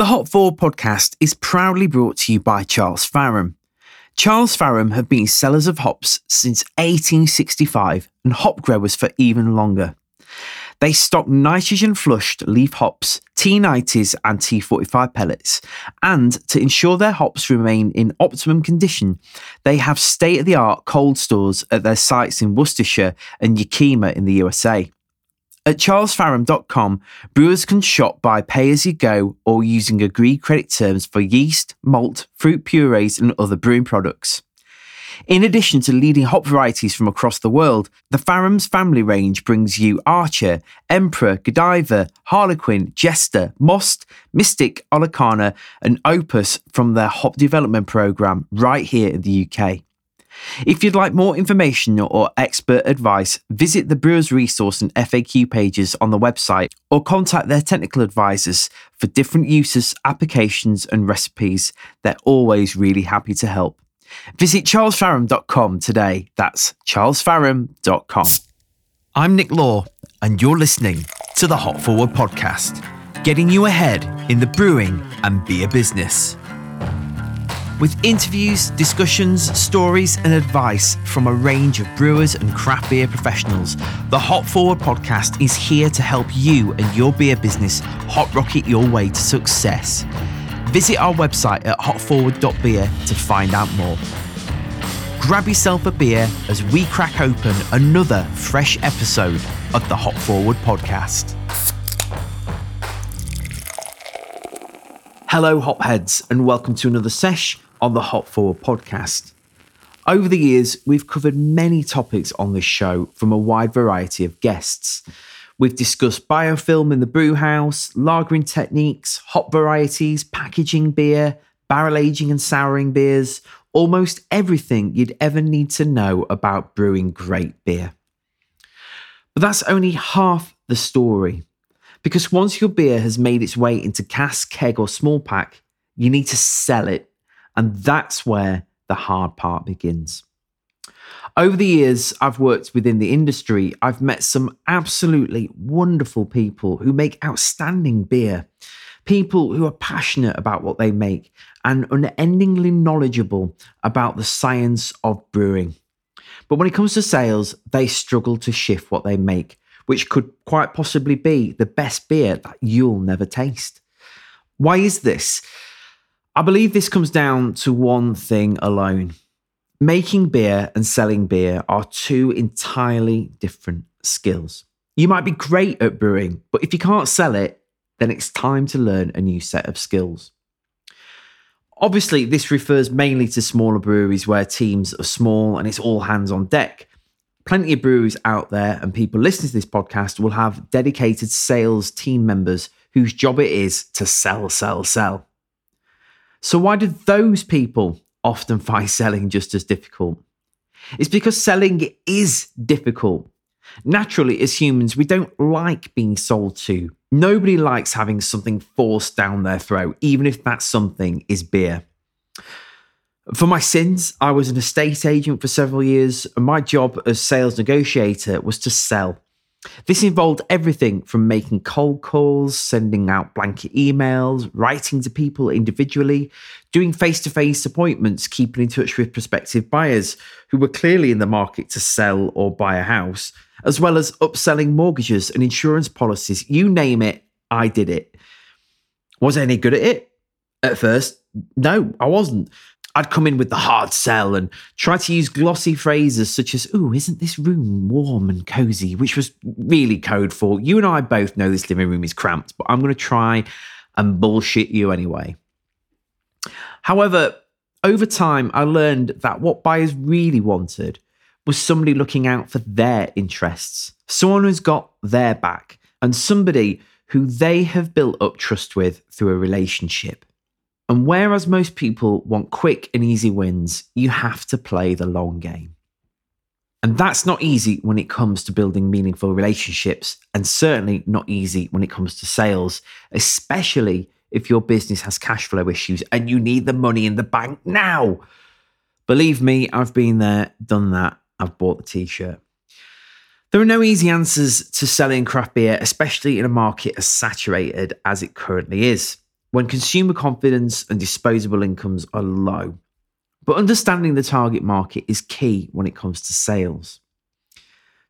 The Hop Forward podcast is proudly brought to you by Charles Faram. Charles Faram have been sellers of hops since 1865 and hop growers for even longer. They stock nitrogen flushed leaf hops, T90s, and T45 pellets. And to ensure their hops remain in optimum condition, they have state of the art cold stores at their sites in Worcestershire and Yakima in the USA. At charlesfaram.com, brewers can shop by pay as you go or using agreed credit terms for yeast, malt, fruit purees, and other brewing products. In addition to leading hop varieties from across the world, the Faram's family range brings you Archer, Emperor, Godiva, Harlequin, Jester, Most, Mystic, Olicana, and Opus from their hop development program right here in the UK. If you'd like more information or expert advice, visit the Brewers Resource and FAQ pages on the website or contact their technical advisors for different uses, applications, and recipes. They're always really happy to help. Visit charlesfaram.com today. That's charlesfaram.com. I'm Nick Law, and you're listening to the Hop Forward podcast, getting you ahead in the brewing and beer business. With interviews, discussions, stories, and advice from a range of brewers and craft beer professionals, the Hop Forward podcast is here to help you and your beer business hot rocket your way to success. Visit our website at hopforward.beer to find out more. Grab yourself a beer as we crack open another fresh episode of the Hop Forward podcast. Hello, Hopheads, and welcome to another sesh on the Hop Forward podcast. Over the years, we've covered many topics on this show from a wide variety of guests. We've discussed biofilm in the brew house, lagering techniques, hop varieties, packaging beer, barrel aging and souring beers, almost everything you'd ever need to know about brewing great beer. But that's only half the story. Because once your beer has made its way into cask, keg, or small pack, you need to sell it. And that's where the hard part begins. Over the years I've worked within the industry, I've met some absolutely wonderful people who make outstanding beer. People who are passionate about what they make and unendingly knowledgeable about the science of brewing. But when it comes to sales, they struggle to shift what they make, which could quite possibly be the best beer that you'll never taste. Why is this? I believe this comes down to one thing alone Making beer and selling beer are two entirely different skills. You might be great at brewing, but if you can't sell it, then it's time to learn a new set of skills. Obviously, this refers mainly to smaller breweries where teams are small and it's all hands on deck. Plenty of breweries out there and people listening to this podcast will have dedicated sales team members whose job it is to sell, sell, sell. So, why do those people often find selling just as difficult. It's because selling is difficult. Naturally, as humans, we don't like being sold to. Nobody likes having something forced down their throat, even if that something is beer. For my sins, I was an estate agent for several years, and my job as sales negotiator was to sell. This involved everything from making cold calls, sending out blanket emails, writing to people individually, doing face to face appointments, keeping in touch with prospective buyers who were clearly in the market to sell or buy a house, as well as upselling mortgages and insurance policies. You name it, I did it. Was I any good at it? At first, no, I wasn't. I'd come in with the hard sell and try to use glossy phrases such as, Ooh, isn't this room warm and cozy? Which was really code for you and I both know this living room is cramped, but I'm going to try and bullshit you anyway. However, over time, I learned that what buyers really wanted was somebody looking out for their interests, someone who's got their back, and somebody who they have built up trust with through a relationship. And whereas most people want quick and easy wins, you have to play the long game. And that's not easy when it comes to building meaningful relationships, and certainly not easy when it comes to sales, especially if your business has cash flow issues and you need the money in the bank now. Believe me, I've been there, done that, I've bought the t shirt. There are no easy answers to selling craft beer, especially in a market as saturated as it currently is. When consumer confidence and disposable incomes are low. But understanding the target market is key when it comes to sales.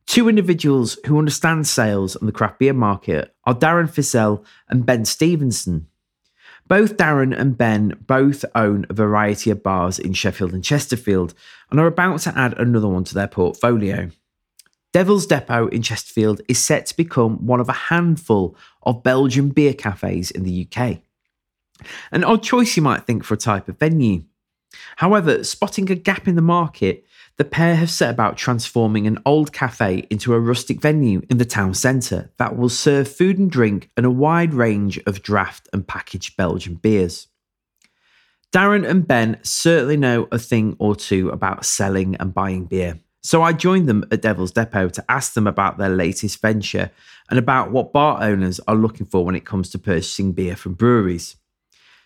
Two individuals who understand sales and the craft beer market are Darren Filsell and Ben Stephenson. Both Darren and Ben both own a variety of bars in Sheffield and Chesterfield and are about to add another one to their portfolio. Devil's Depot in Chesterfield is set to become one of a handful of Belgian beer cafes in the UK. An odd choice, you might think, for a type of venue. However, spotting a gap in the market, the pair have set about transforming an old cafe into a rustic venue in the town centre that will serve food and drink and a wide range of draft and packaged Belgian beers. Darren and Ben certainly know a thing or two about selling and buying beer. So I joined them at Devil's Depot to ask them about their latest venture and about what bar owners are looking for when it comes to purchasing beer from breweries.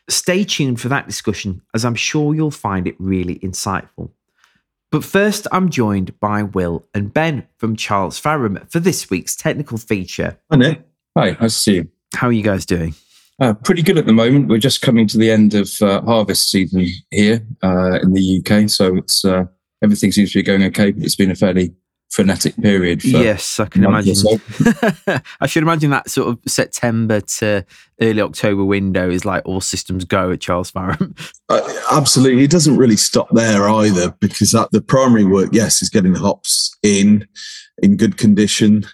Stay tuned for that discussion, as I'm sure you'll find it really insightful. But first, I'm joined by Will and Ben from Charles Faram for this week's technical feature. Hi, Nick. Hi, nice to see you. How are you guys doing? Uh, pretty good at the moment. We're just coming to the end of uh, harvest season here uh, in the UK, so it's uh, everything seems to be going okay. But it's been a fairly frenetic period. yes, I can imagine. So. I should imagine that sort of September to early October window is like all systems go at Charles Faram. Uh, absolutely, it doesn't really stop there either because that, the primary work, yes, is getting the hops in in good condition.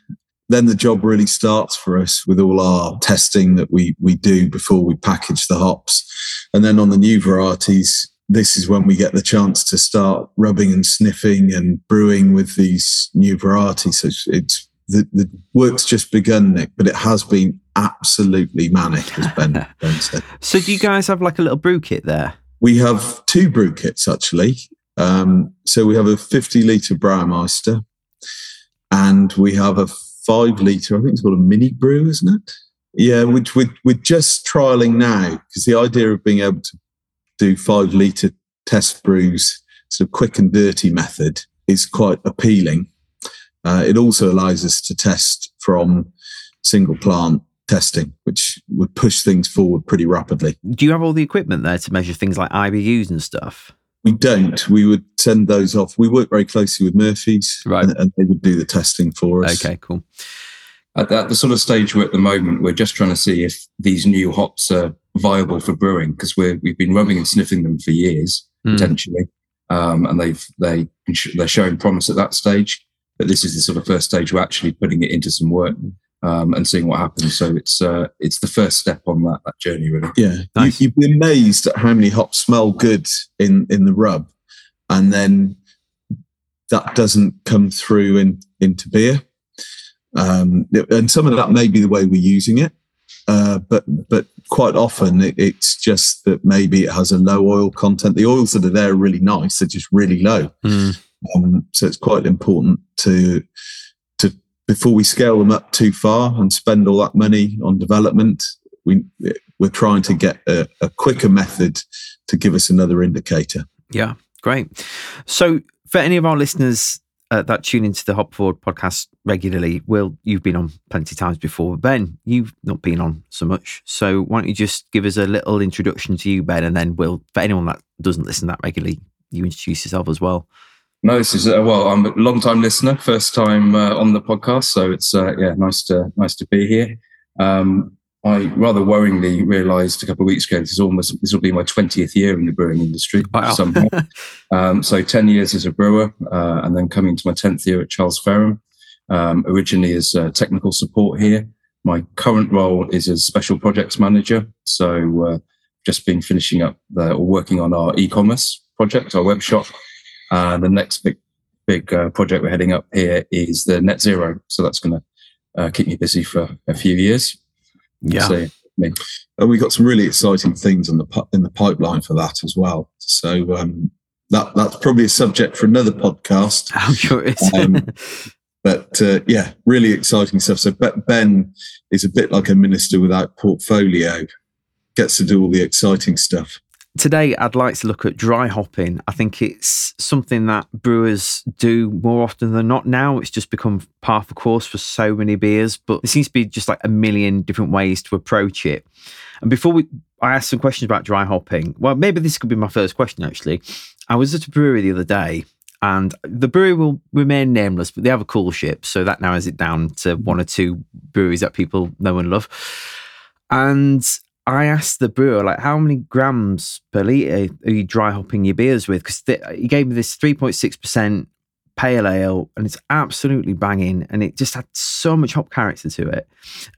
Then the job really starts for us with all our testing that we we do before we package the hops, and then on the new varieties, this is when we get the chance to start rubbing and sniffing and brewing with these new varieties. So it's, the, the work's just begun, Nick, but it has been absolutely manic, as Ben, ben said. So do you guys have like a little brew kit there? We have two brew kits actually. Um, so we have a 50 litre Braumeister and we have a five litre, I think it's called a mini brew, isn't it? Yeah, which we're, we're just trialing now because the idea of being able to do five litre test brews, sort of quick and dirty method, is quite appealing. Uh, it also allows us to test from single plant testing, which would push things forward pretty rapidly. Do you have all the equipment there to measure things like IBUs and stuff? We don't. We would send those off. We work very closely with Murphy's, right. and, and they would do the testing for us. Okay, cool. At, at the sort of stage we're at the moment, we're just trying to see if these new hops are viable for brewing because we're we've been rubbing and sniffing them for years mm. potentially, um, and they've they they're showing promise at that stage. But this is the sort of first stage we're actually putting it into some work um, and seeing what happens. So it's uh, it's the first step on that that journey, really. Yeah, nice. you, you'd be amazed at how many hops smell good in in the rub, and then that doesn't come through in into beer. Um, and some of that may be the way we're using it. Uh, but but quite often it, it's just that maybe it has a low oil content. The oils that are there are really nice; they're just really low. Mm. Um, so it's quite important to to before we scale them up too far and spend all that money on development. We we're trying to get a, a quicker method to give us another indicator. Yeah, great. So for any of our listeners uh, that tune into the Hop Forward podcast regularly, Will, you've been on plenty of times before. Ben, you've not been on so much. So why don't you just give us a little introduction to you, Ben, and then Will, for anyone that doesn't listen that regularly, you introduce yourself as well. No, this is uh, well. I'm a long time listener, first time uh, on the podcast, so it's uh, yeah, nice to nice to be here. Um, I rather worryingly realised a couple of weeks ago this is almost this will be my twentieth year in the brewing industry wow. um, so ten years as a brewer, uh, and then coming to my tenth year at Charles Faram. Um, originally as uh, technical support here. My current role is as special projects manager. So uh, just been finishing up the, or working on our e-commerce project, our web shop. Uh, the next big big uh, project we're heading up here is the net zero. So that's going to uh, keep me busy for a few years. Yeah. So, and we got some really exciting things in the in the pipeline for that as well. So um, that that's probably a subject for another podcast. I'm sure it is. um, but uh, yeah, really exciting stuff. So Ben is a bit like a minister without portfolio, gets to do all the exciting stuff. Today, I'd like to look at dry hopping. I think it's something that brewers do more often than not now. It's just become of the course for so many beers, but there seems to be just like a million different ways to approach it. And before we, I asked some questions about dry hopping. Well, maybe this could be my first question actually. I was at a brewery the other day and the brewery will remain nameless, but they have a coolship. So that narrows it down to one or two breweries that people know and love. And I asked the brewer, like, how many grams per litre are you dry hopping your beers with? Because he gave me this 3.6% pale ale and it's absolutely banging. And it just had so much hop character to it.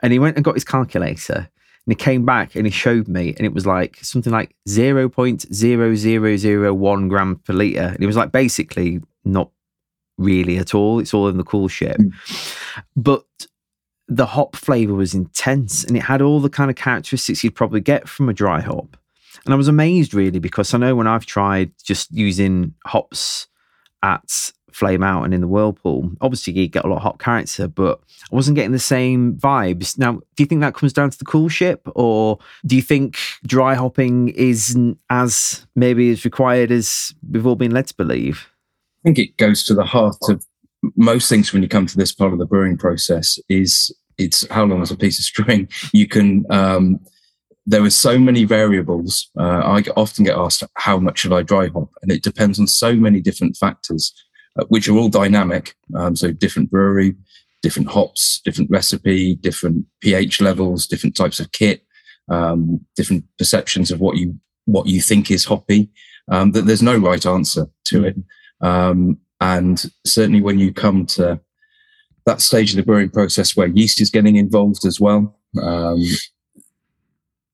And he went and got his calculator and he came back and he showed me and it was like something like 0.0001 gram per litre. And it was like basically not really at all. It's all in the coolship. Mm. But the hop flavor was intense and it had all the kind of characteristics you'd probably get from a dry hop. And I was amazed really because I know when I've tried just using hops at Flame Out and in the Whirlpool, obviously you get a lot of hop character, but I wasn't getting the same vibes. Now, do you think that comes down to the coolship or do you think dry hopping isn't as maybe as required as we've all been led to believe? I think it goes to the heart of most things when you come to this part of the brewing process is it's how long is a piece of string? You can um, there are so many variables. Uh, i often get asked how much should i dry hop? And it depends on so many different factors uh, which are all dynamic. Um, so different brewery different hops different recipe different ph levels different types of kit um, different perceptions of what you what you think is hoppy. Um, that there's no right answer to it. Um, and certainly when you come to that stage of the brewing process where yeast is getting involved as well, um,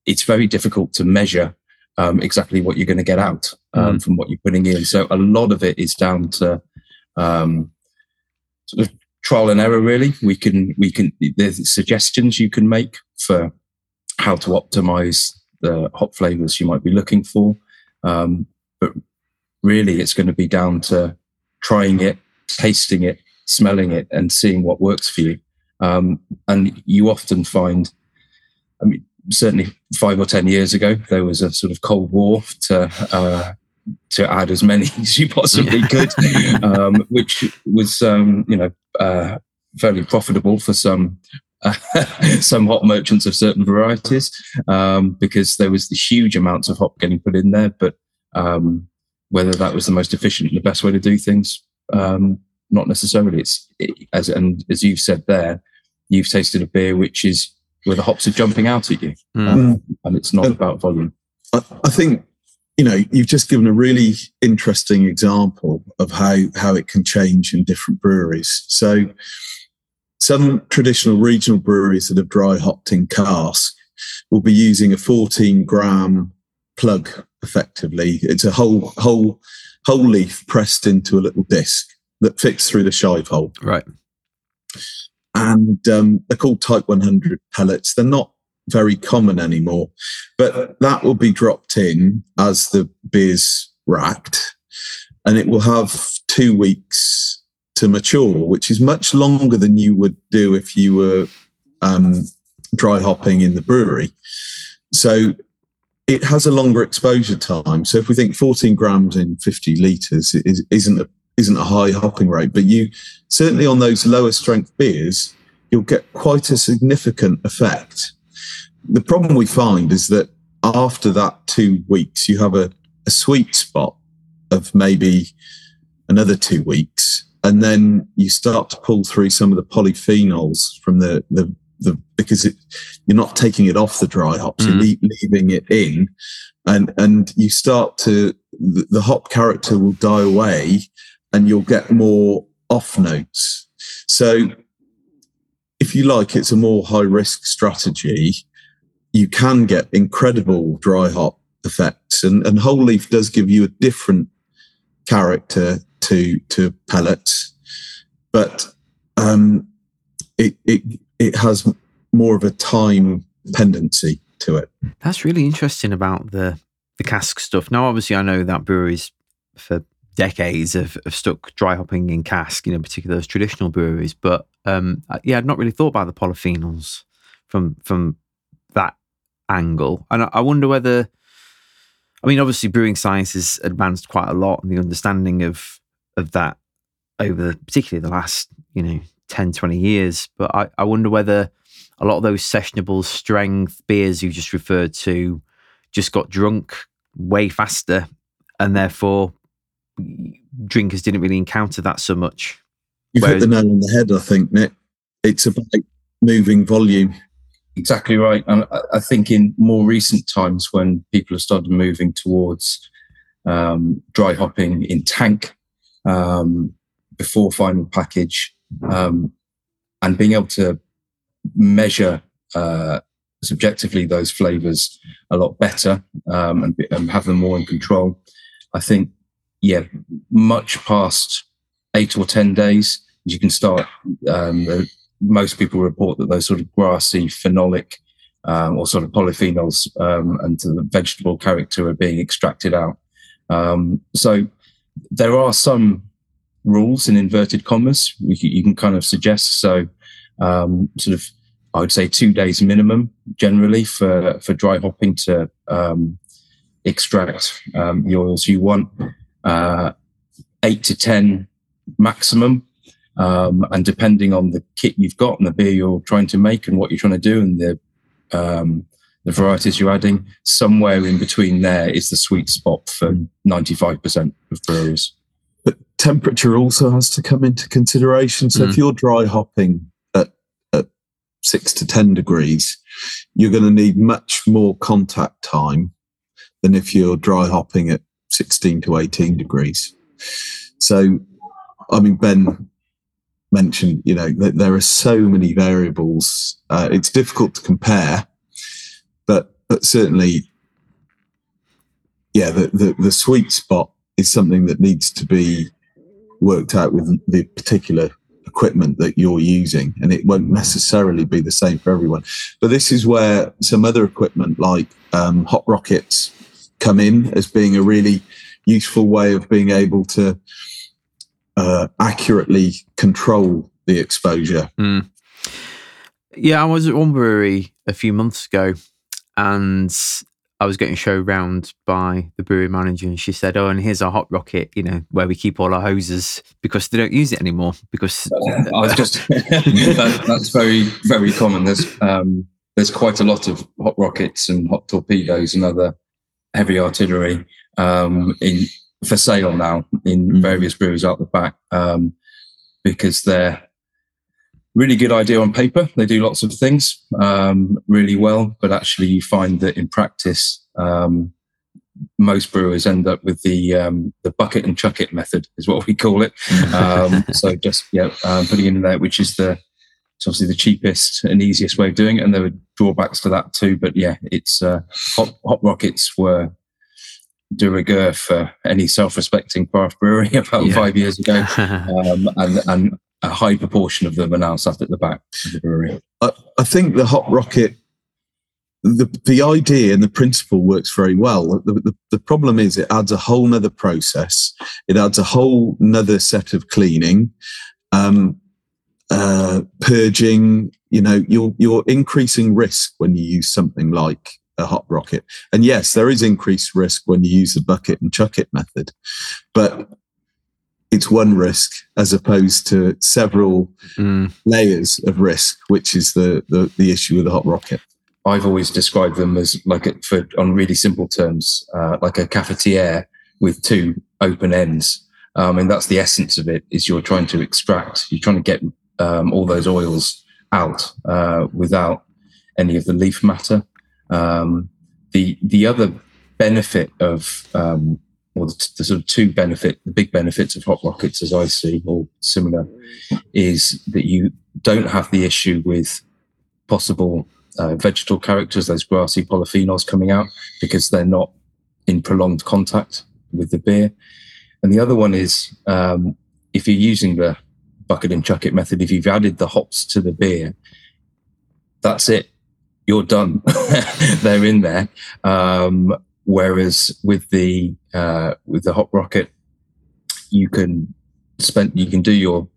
it's very difficult to measure um, exactly what you're going to get out um, mm. from what you're putting in. So a lot of it is down to um, sort of trial and error. Really, we can we can there's suggestions you can make for how to optimize the hop flavors you might be looking for, um, but really it's going to be down to trying it, tasting it, smelling it, and seeing what works for you. Um, and you often find, I mean, certainly five or ten years ago, there was a sort of cold war to uh, to add as many as you possibly could, um, which was um, you know uh, fairly profitable for some some hop merchants of certain varieties um, because there was the huge amounts of hop getting put in there, but um, whether that was the most efficient and the best way to do things, um, not necessarily. It's it, as and as you've said there, you've tasted a beer which is where the hops are jumping out at you, mm. um, and it's not about volume. I, I, think you know you've just given a really interesting example of how how it can change in different breweries. So some traditional regional breweries that have dry hopped in cask will be using a 14 gram plug effectively. It's a whole whole whole leaf pressed into a little disc that fits through the shive hole. Right. And um, they're called Type 100 pellets. They're not very common anymore, but that will be dropped in as the beer's racked, and it will have two weeks to mature, which is much longer than you would do if you were um, dry hopping in the brewery. So it has a longer exposure time. So if we think 14 grams in 50 litres is, isn't a, isn't a high hopping rate, but you certainly on those lower strength beers, you'll get quite a significant effect. The problem we find is that after that two weeks, you have a, a sweet spot of maybe another two weeks. And then you start to pull through some of the polyphenols from the, the the because it, you're not taking it off the dry hops, mm. you're leaving it in, and and you start to the, the hop character will die away, and you'll get more off notes. So, if you like, it's a more high risk strategy. You can get incredible dry hop effects, and and whole leaf does give you a different character to to pellets, but um, it, it it has more of a time pendency to it. That's really interesting about the the cask stuff. Now, obviously, I know that breweries for decades of, have stuck dry hopping in cask, you know, particularly those traditional breweries. But um, yeah, I'd not really thought about the polyphenols from from that angle, and I, I wonder whether I mean, obviously, brewing science has advanced quite a lot, and the understanding of of that over particularly the last you know 10, 20 years. But I, I wonder whether a lot of those sessionable strength beers you just referred to just got drunk way faster, and therefore drinkers didn't really encounter that so much. You've Whereas, hit the nail on the head, I think, Nick. It's about moving volume. Exactly right. And I think in more recent times, when people have started moving towards um, dry hopping in tank um, before final package, um, and being able to measure uh, subjectively those flavors a lot better um, and, and, have them more in control. I think, yeah, much past eight or 10 days, you can start. Um, most people report that those sort of grassy, phenolic, um, or sort of polyphenols um, and the vegetable character are being extracted out. Um, so there are some rules in inverted commas you can kind of suggest. So um, sort of I would say two days minimum generally for for dry hopping to um, extract the oils you want. Uh, eight to ten maximum, um, and depending on the kit you've got and the beer you're trying to make and what you're trying to do and the um, the varieties you're adding, somewhere in between there is the sweet spot for 95% of breweries. But temperature also has to come into consideration. So mm. if you're dry hopping at, at six to 10 degrees, you're going to need much more contact time than if you're dry hopping at 16 to 18 degrees. So, I mean, Ben mentioned, you know, that there are so many variables. Uh, it's difficult to compare, but, but certainly, yeah, the, the, the sweet spot is something that needs to be worked out with the particular equipment that you're using, and it won't necessarily be the same for everyone. But this is where some other equipment like um, hop rockets come in as being a really useful way of being able to uh, accurately control the exposure. Mm. Yeah, I was at one brewery a few months ago, and I was getting show around by the brewery manager, and she said, "Oh, and here's our hop rocket, you know, where we keep all our hoses because they don't use it anymore." Because uh, I was just that, that's very very common. There's um, there's quite a lot of hop rockets and hop torpedoes and other heavy artillery um, in for sale now in various breweries out the back um, because they're really good idea on paper. They do lots of things um, really well, but actually, you find that in practice, um, most brewers end up with the um, the bucket and chuck it method, is what we call it. Um, so just yeah, um, putting it in there, which is the it's obviously the cheapest and easiest way of doing it, and there were drawbacks to that too. But yeah, it's uh, hop, hop rockets were de rigueur for any self-respecting craft brewery about yeah. five years ago, um, and and a high proportion of them are now sat at the back of the brewery. I, I think the hop rocket, the the idea and the principle works very well. The, the, the problem is it adds a whole nother process. It adds a whole nother set of cleaning, um, uh, purging. You know, you're you're increasing risk when you use something like a hop rocket. And yes, there is increased risk when you use the bucket and chuck it method, but it's one risk as opposed to several mm. layers of risk, which is the, the, the issue with the hop rocket. I've always described them as like a, for on really simple terms, uh, like a cafetiere with two open ends. Um, and that's the essence of it. Is you're trying to extract, you're trying to get um, all those oils out uh, without any of the leaf matter. Um, the the other benefit of um, or the, the, sort of two benefit, the big benefits of hop rockets, as I see, or similar, is that you don't have the issue with possible uh, vegetal characters, those grassy polyphenols coming out, because they're not in prolonged contact with the beer. And the other one is um, if you're using the bucket and chuck it method, if you've added the hops to the beer, that's it. You're done. They're in there. Um, Whereas with the uh, with the hop rocket, you can spend you can do your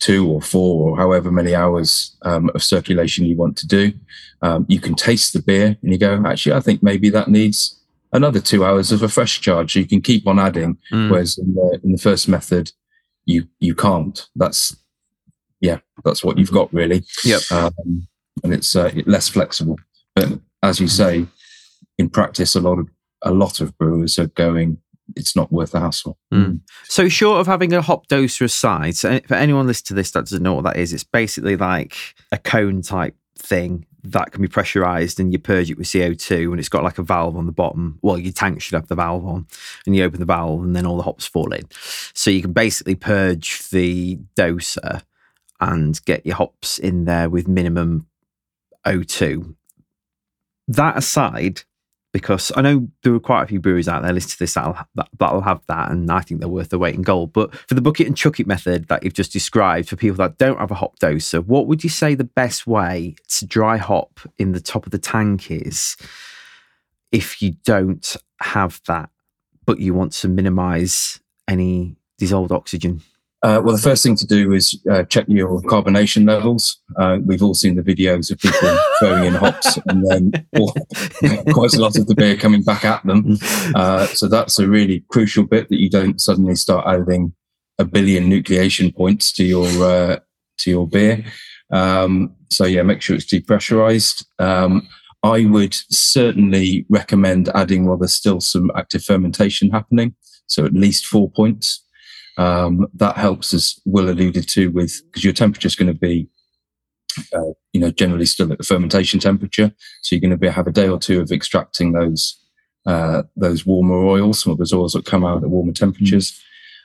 two or four or however many hours um, of circulation you want to do. Um, you can taste the beer and you go, actually, I think maybe that needs another two hours of a fresh charge. So you can keep on adding, Mm. whereas in the, in the first method, you you can't. That's yeah, that's what you've got really. Yep. Um, and it's uh, less flexible. But as you say, in practice, a lot of a lot of brewers are going. It's not worth the hassle. So, short of having a hop doser aside, so for anyone listening to this that doesn't know what that is, it's basically like a cone type thing that can be pressurized and you purge it with CO2 and it's got like a valve on the bottom. Well, your tank should have the valve on and you open the valve and then all the hops fall in. So, you can basically purge the doser and get your hops in there with minimum O2. That aside, because I know there are quite a few breweries out there to this that'll, that, that'll have that, and I think they're worth their weight in gold. But for the bucket and chuck it method that you've just described, for people that don't have a hop doser, what would you say the best way to dry hop in the top of the tank is if you don't have that, but you want to minimize any dissolved oxygen? Uh, well, the first thing to do is uh, check your carbonation levels. Uh, we've all seen the videos of people throwing in hops and then all, quite a lot of the beer coming back at them. Uh, so that's a really crucial bit that you don't suddenly start adding a billion nucleation points to your uh, to your beer. Um, so yeah, make sure it's depressurized. Um, I would certainly recommend adding while there's still some active fermentation happening. So at least four points. Um, that helps, as Will alluded to, with because your temperature is going to be, uh, you know, generally still at the fermentation temperature. So you're going to be have a day or two of extracting those uh, those warmer oils, some of those oils that come out at warmer temperatures.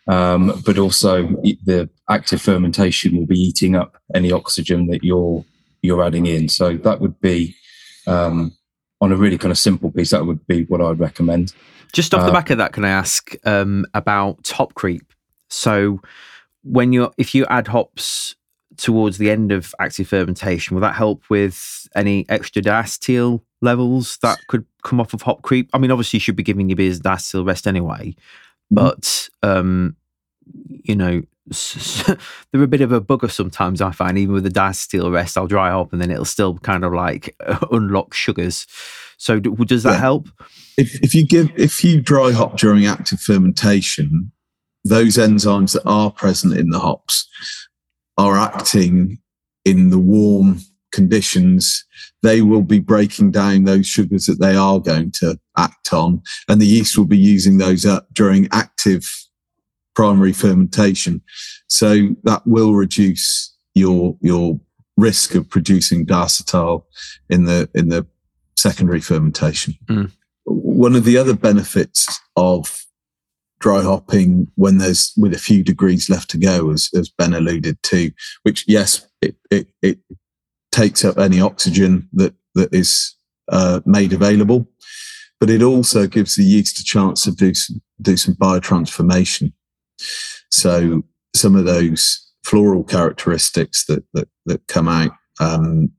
Um, but also the active fermentation will be eating up any oxygen that you're you're adding in. So that would be um, on a really kind of simple piece. That would be what I'd recommend. Just off the Uh, back of that, can I ask um, about hop creep? So, when you're if you add hops towards the end of active fermentation, will that help with any extra diacetyl levels that could come off of hop creep? I mean, obviously, you should be giving your beers diacetyl rest anyway, but um, you know, they're a bit of a bugger sometimes. I find even with the diacetyl rest, I'll dry hop and then it'll still kind of like unlock sugars. So, does that Yeah. help? if if you give if you dry hop during active fermentation, those enzymes that are present in the hops are acting in the warm conditions. They will be breaking down those sugars that they are going to act on, and the yeast will be using those up during active primary fermentation. So that will reduce your your risk of producing diacetyl in the in the secondary fermentation hmm. one of the other benefits of dry hopping when there's with a few degrees left to go, as, as Ben alluded to, which yes, it, it, it takes up any oxygen that, that is uh, made available, but it also gives the yeast a chance to do some, do some biotransformation. So some of those floral characteristics that, that, that come out um,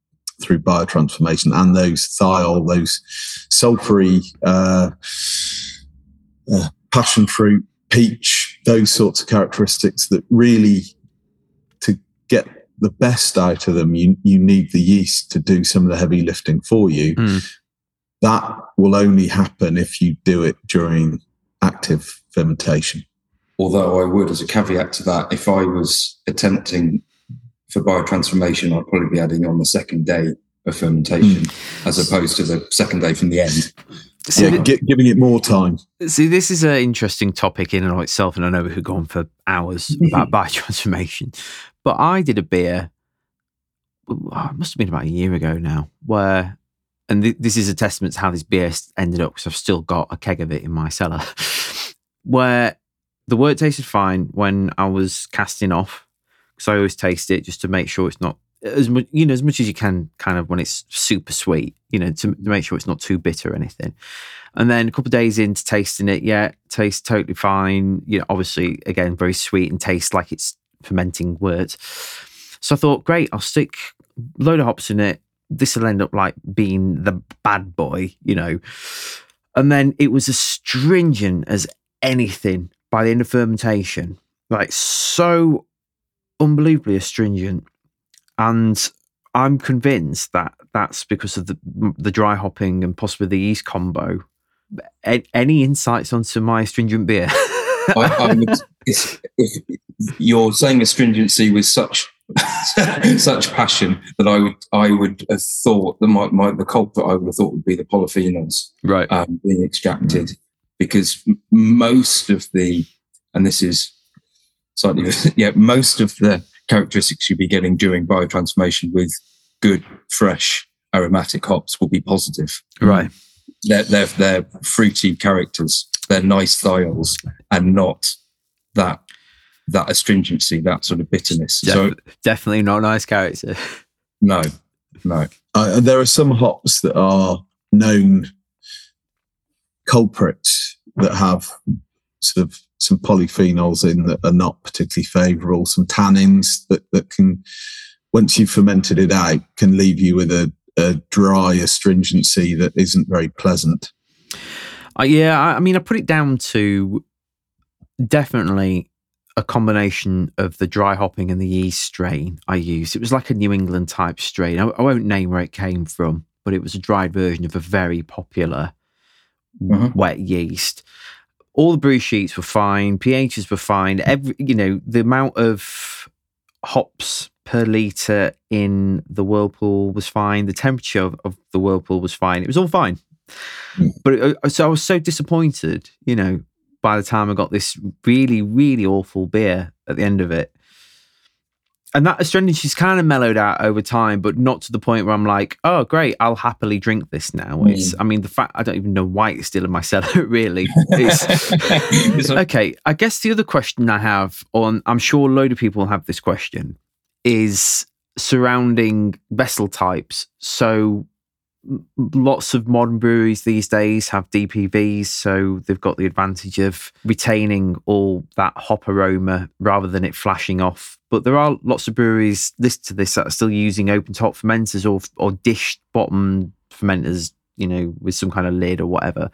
through biotransformation and those thiol, those sulfury, uh, uh, passion fruit, peach, those sorts of characteristics that really, to get the best out of them, you, you need the yeast to do some of the heavy lifting for you. Mm. That will only happen if you do it during active fermentation. Although I would, as a caveat to that, if I was attempting for biotransformation, I'd probably be adding on the second day of fermentation as opposed to the second day from the end. See, yeah, th- giving it more time. See, this is an interesting topic in and of itself, and I know we could go on for hours about biotransformation. But I did a beer, oh, it must have been about a year ago now, where, and th- this is a testament to how this beer ended up because I've still got a keg of it in my cellar, where the wort tasted fine when I was casting off, because I always taste it just to make sure it's not as much, you know, as much as you can, kind of when it's super sweet, you know, to, to make sure it's not too bitter or anything. And then a couple of days into tasting it, yeah, tastes totally fine. You know, obviously, again, very sweet and tastes like it's fermenting wort. So I thought, great, I'll stick a load of hops in it. This will end up like being the bad boy, you know. And then it was as stringent as anything by the end of fermentation, like so unbelievably astringent. And I'm convinced that that's because of the the dry hopping and possibly the yeast combo A- any insights onto my astringent beer? I, would, if, you're saying astringency with such such passion that I would I would have thought that my, my the culprit I would have thought would be the polyphenols right. um, being extracted because most of the and this is slightly yeah most of the characteristics you'll be getting during biotransformation with good fresh aromatic hops will be positive right. they're, they're, they're fruity characters. They're nice styles, and not that that astringency, that sort of bitterness. So definitely not nice character. no, no. Uh, there are some hops that are known culprits that have sort of some polyphenols in that are not particularly favourable, some tannins that, that can, once you've fermented it out, can leave you with a, a dry astringency that isn't very pleasant. Uh, yeah, I, I mean, I put it down to definitely a combination of the dry hopping and the yeast strain I used. It was like a New England type strain. I, I won't name where it came from, but it was a dried version of a very popular Mhm. wet yeast. All the brew sheets were fine, pHs were fine. Every you know, the amount of hops per liter in the whirlpool was fine. The temperature of, of the whirlpool was fine. It was all fine. But it, uh, so I was so disappointed, you know, by the time I got this really, really awful beer at the end of it. And that astringency's kind of mellowed out over time, but not to the point where I'm like, oh, great, I'll happily drink this now. Hmm. It's, I mean, the fact I don't even know why it's still in my cellar, really. It's, It's like- okay, I guess the other question I have, on I'm sure a load of people have this question, is surrounding vessel types. So lots of modern breweries these days have DPVs, so they've got the advantage of retaining all that hop aroma rather than it flashing off. But there are lots of breweries listed to this that are still using open top fermenters or or dish bottom fermenters, you know, with some kind of lid or whatever.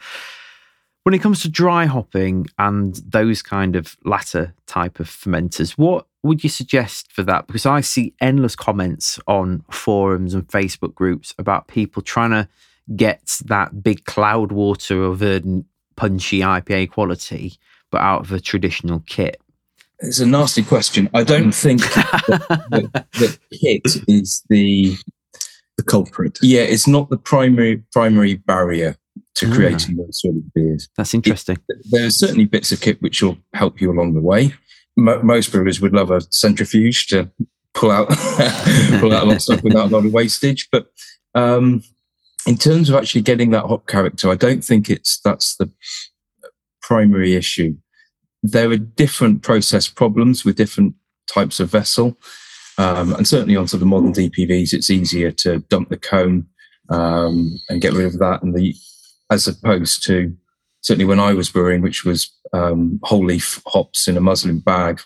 When it comes to dry hopping and those kind of latter type of fermenters, what would you suggest for that? Because I see endless comments on forums and Facebook groups about people trying to get that big Cloudwater or verdant punchy IPA quality, but out of a traditional kit. It's a nasty question. I don't think that, that kit is the The culprit. yeah. It's not the primary primary barrier to Ah. creating those sort of beers. That's interesting. There are certainly bits of kit which will help you along the way. Mo- most brewers would love a centrifuge to pull out pull out a lot of stuff without a lot of wastage. But um, in terms of actually getting that hop character, I don't think it's that's the primary issue. There are different process problems with different types of vessel, um, and certainly on onto the modern DPVs, it's easier to dump the cone um, and get rid of that, and the as opposed to certainly when I was brewing, which was um, whole leaf hops in a muslin bag,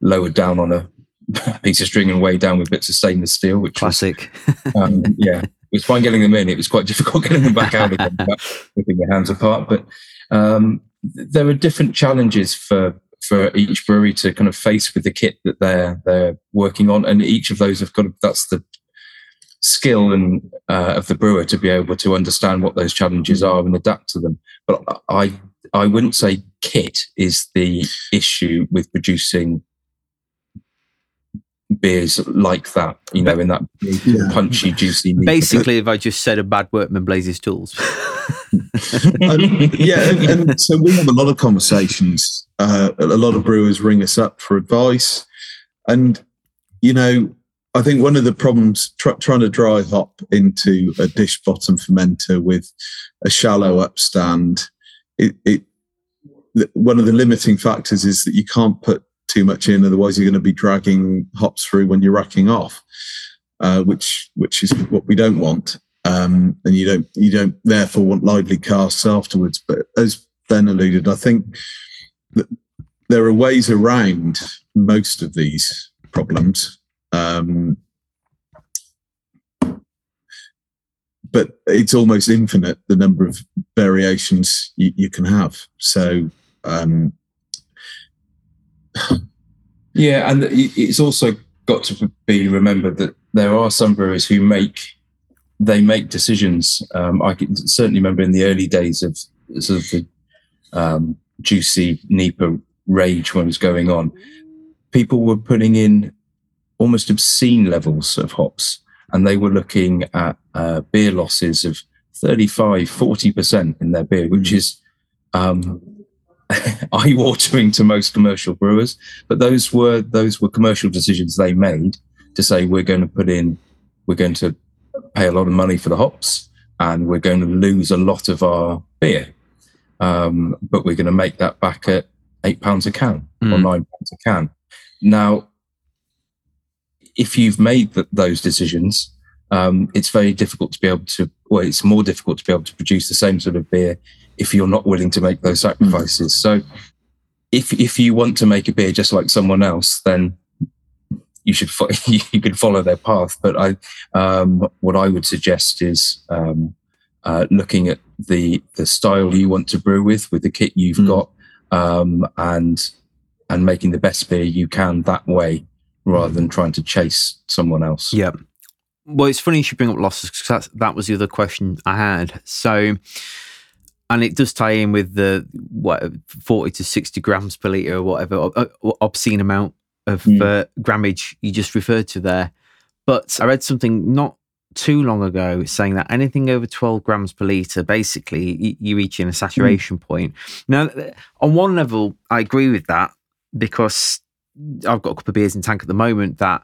lowered down on a piece of string and weighed down with bits of stainless steel, which was, Classic. um, yeah, it was fine getting them in. It was quite difficult getting them back out again, ripping your hands apart. But um, there are different challenges for for each brewery to kind of face with the kit that they're they're working on, and each of those have got that's the skill and uh, of the brewer to be able to understand what those challenges are and adapt to them. But I I wouldn't say kit is the issue with producing beers like that. You know, in that Yeah. punchy, juicy. Basically, if I just said a bad workman blazes tools. Um, yeah, and, and so we have a lot of conversations. Uh, a lot of brewers ring us up for advice, and you know, I think one of the problems tr- trying to dry hop into a dish bottom fermenter with a shallow upstand, it, it one of the limiting factors is that you can't put too much in, otherwise you're going to be dragging hops through when you're racking off, uh, which which is what we don't want um, and you don't you don't therefore want lively casts afterwards. But as Ben alluded, I think that there are ways around most of these problems. Um, but it's almost infinite the number of variations you, you can have. So um, Yeah, and it's also got to be remembered that there are some brewers who make they make decisions. Um, I can certainly remember in the early days of sort of the um, juicy NEPA rage when it was going on, people were putting in almost obscene levels of hops and they were looking at uh, beer losses of 35, 40% in their beer, which is um, eye watering to most commercial brewers. But those were those were commercial decisions they made to say we're going to put in, we're going to pay a lot of money for the hops, and we're going to lose a lot of our beer. Um, but we're going to make that back at eight pounds a can mm. or hmm. nine pounds a can. Now, if you've made th- those decisions, um, it's very difficult to be able to, well, it's more difficult to be able to produce the same sort of beer if you're not willing to make those sacrifices. Mm. So, if if you want to make a beer just like someone else, then you should fo- you can follow their path. But I, um, what I would suggest is um, uh, looking at the the style you want to brew with, with the kit you've mm. got, um, and and making the best beer you can that way rather than trying to chase someone else. Yeah. Well, it's funny you should bring up losses because that was the other question I had. So, and it does tie in with the what forty to sixty grams per liter or whatever obscene amount of mm. uh, grammage you just referred to there. But I read something not too long ago saying that anything over 12 grams per litre, basically, you reach in a saturation mm. point. Now, on one level, I agree with that because I've got a couple of beers in tank at the moment that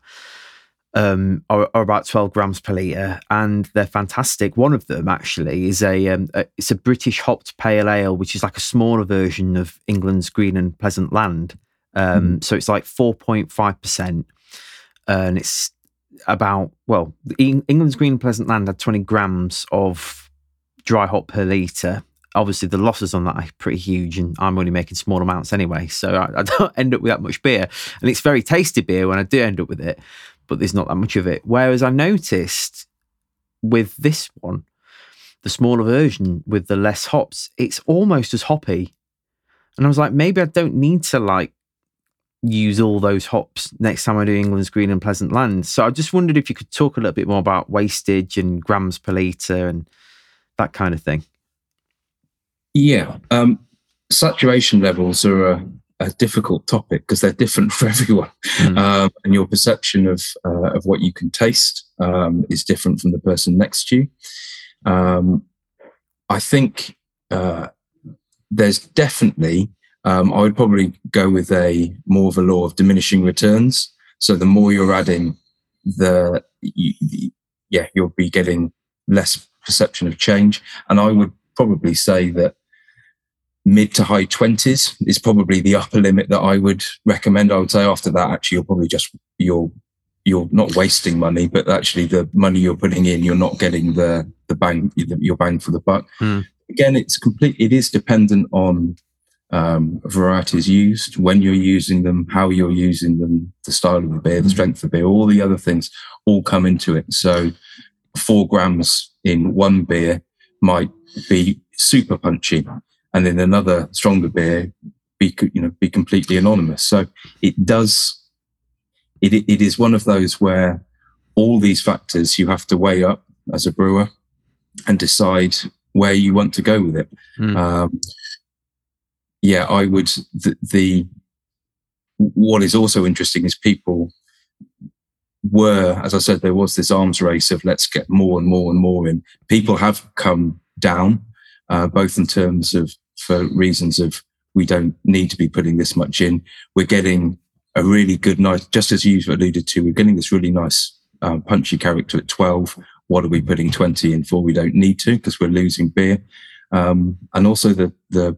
um, are, are, about 12 grams per litre and they're fantastic. One of them actually is a, um, a, it's a British hopped pale ale, which is like a smaller version of England's Green and Pleasant Land. Um, mm. So it's like 4.5%. And it's about well, England's Green and Pleasant Land had 20 grams of dry hop per litre. Obviously, the losses on that are pretty huge, and I'm only making small amounts anyway, so I, I don't end up with that much beer. And it's very tasty beer when I do end up with it, but there's not that much of it. Whereas I noticed with this one, the smaller version with the less hops, it's almost as hoppy. And I was like, maybe I don't need to like use all those hops next time I do England's Green and Pleasant Land. So I just wondered if you could talk a little bit more about wastage and grams per litre and that kind of thing. Yeah. Um, saturation levels are a, a difficult topic because they're different for everyone. Mm. Um, and your perception of, uh, of what you can taste um, is different from the person next to you. Um, I think uh, there's definitely um, I would probably go with a more of a law of diminishing returns. So the more you're adding, the you, yeah, you'll be getting less perception of change. And I would probably say that mid to high twenties is probably the upper limit that I would recommend. I would say after that, actually, you're probably just you're you're not wasting money, but actually the money you're putting in, you're not getting the the bang your bang for the buck. Mm. Again, it's complete. It is dependent on um, varieties used, when you're using them, how you're using them, the style of the beer, the mm. strength of the beer, all the other things all come into it. So four grams in one beer might be super punchy, and in another stronger beer be you know be completely anonymous. So it does. It, it is one of those where all these factors you have to weigh up as a brewer and decide where you want to go with it. Mm. Um, yeah, I would. The, the what is also interesting is people were, as I said, there was this arms race of let's get more and more and more in. People have come down, uh, both in terms of for reasons of we don't need to be putting this much in. We're getting a really good nice, just as you've alluded to, we're getting this really nice uh, punchy character at 12. What are we putting 20 in for? We don't need to because we're losing beer. Um, and also the, the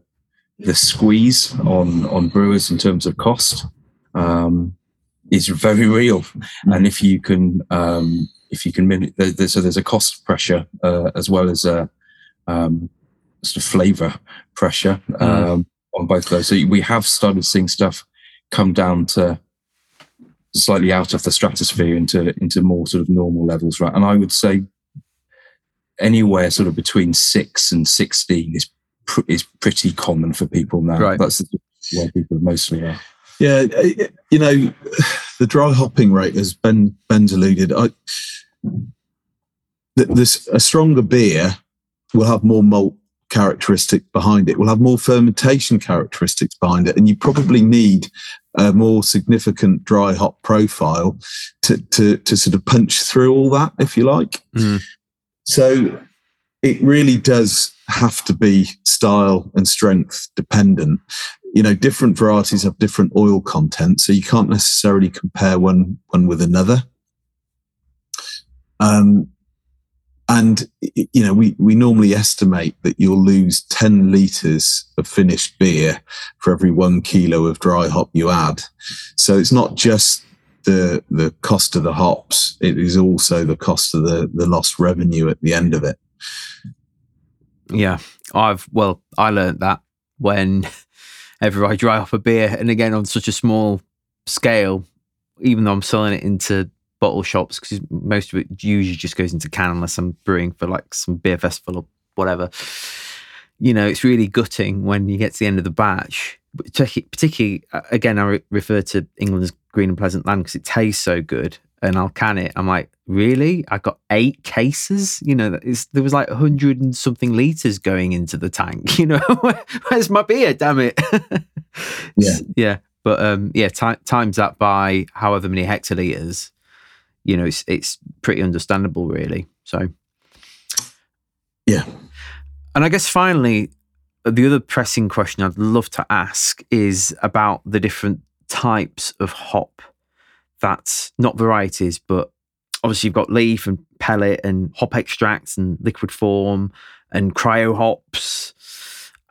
the squeeze on on brewers in terms of cost um, is very real. And if you can, um, if you can, there's, so there's a cost pressure uh, as well as a um, sort of flavour pressure mm. Um, on both of those. So we have started seeing stuff come down to slightly out of the stratosphere into into more sort of normal levels, right? And I would say anywhere sort of between six and sixteen is pr- is pretty common for people now. Right. That's where people mostly are. Yeah, you know, the dry hopping rate, as Ben Ben's alluded, I, this a stronger beer will have more malt characteristic behind it. Will have more fermentation characteristics behind it and you probably need a more significant dry hop profile to to, to sort of punch through all that if you like. Mm. so it really does have to be style and strength dependent. You know different varieties have different oil content so you can't necessarily compare one one with another. Um, and you know we we normally estimate that you'll lose 10 liters of finished beer for every 1 kilo of dry hop you add. So it's not just the the cost of the hops it is also the cost of the the lost revenue at the end of it. Yeah i've well i learned that when ever i dry hop a beer and again on such a small scale even though i'm selling it into bottle shops because most of it usually just goes into can unless I'm brewing for like some beer festival or whatever. You know, it's really gutting when you get to the end of the batch. Particularly, uh, again, I re- refer to England's green and pleasant land because it tastes so good. And I'll can it. I'm like, really? I got eight cases. You know, there was like a hundred and something liters going into the tank. You know, where's my beer? Damn it! yeah, yeah. But um, yeah, t- times that by however many hectoliters, you know, it's it's pretty understandable, really. So, yeah. And I guess finally, the other pressing question I'd love to ask is about the different types of hop. That's not varieties, but obviously you've got leaf and pellet and hop extracts and liquid form and cryo hops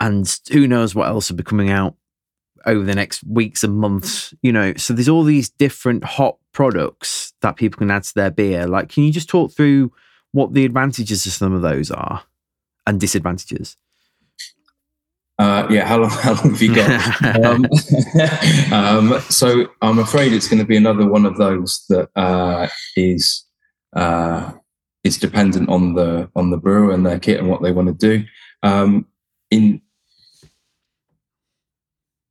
and who knows what else will be coming out over the next weeks and months you know so there's all these different hop products that people can add to their beer. Like, can you just talk through what the advantages of some of those are and disadvantages? Uh, yeah, how long, how long have you got? um, um, so I'm afraid it's going to be another one of those that uh, is uh, is dependent on the on the brewer and their kit and what they want to do. Um, in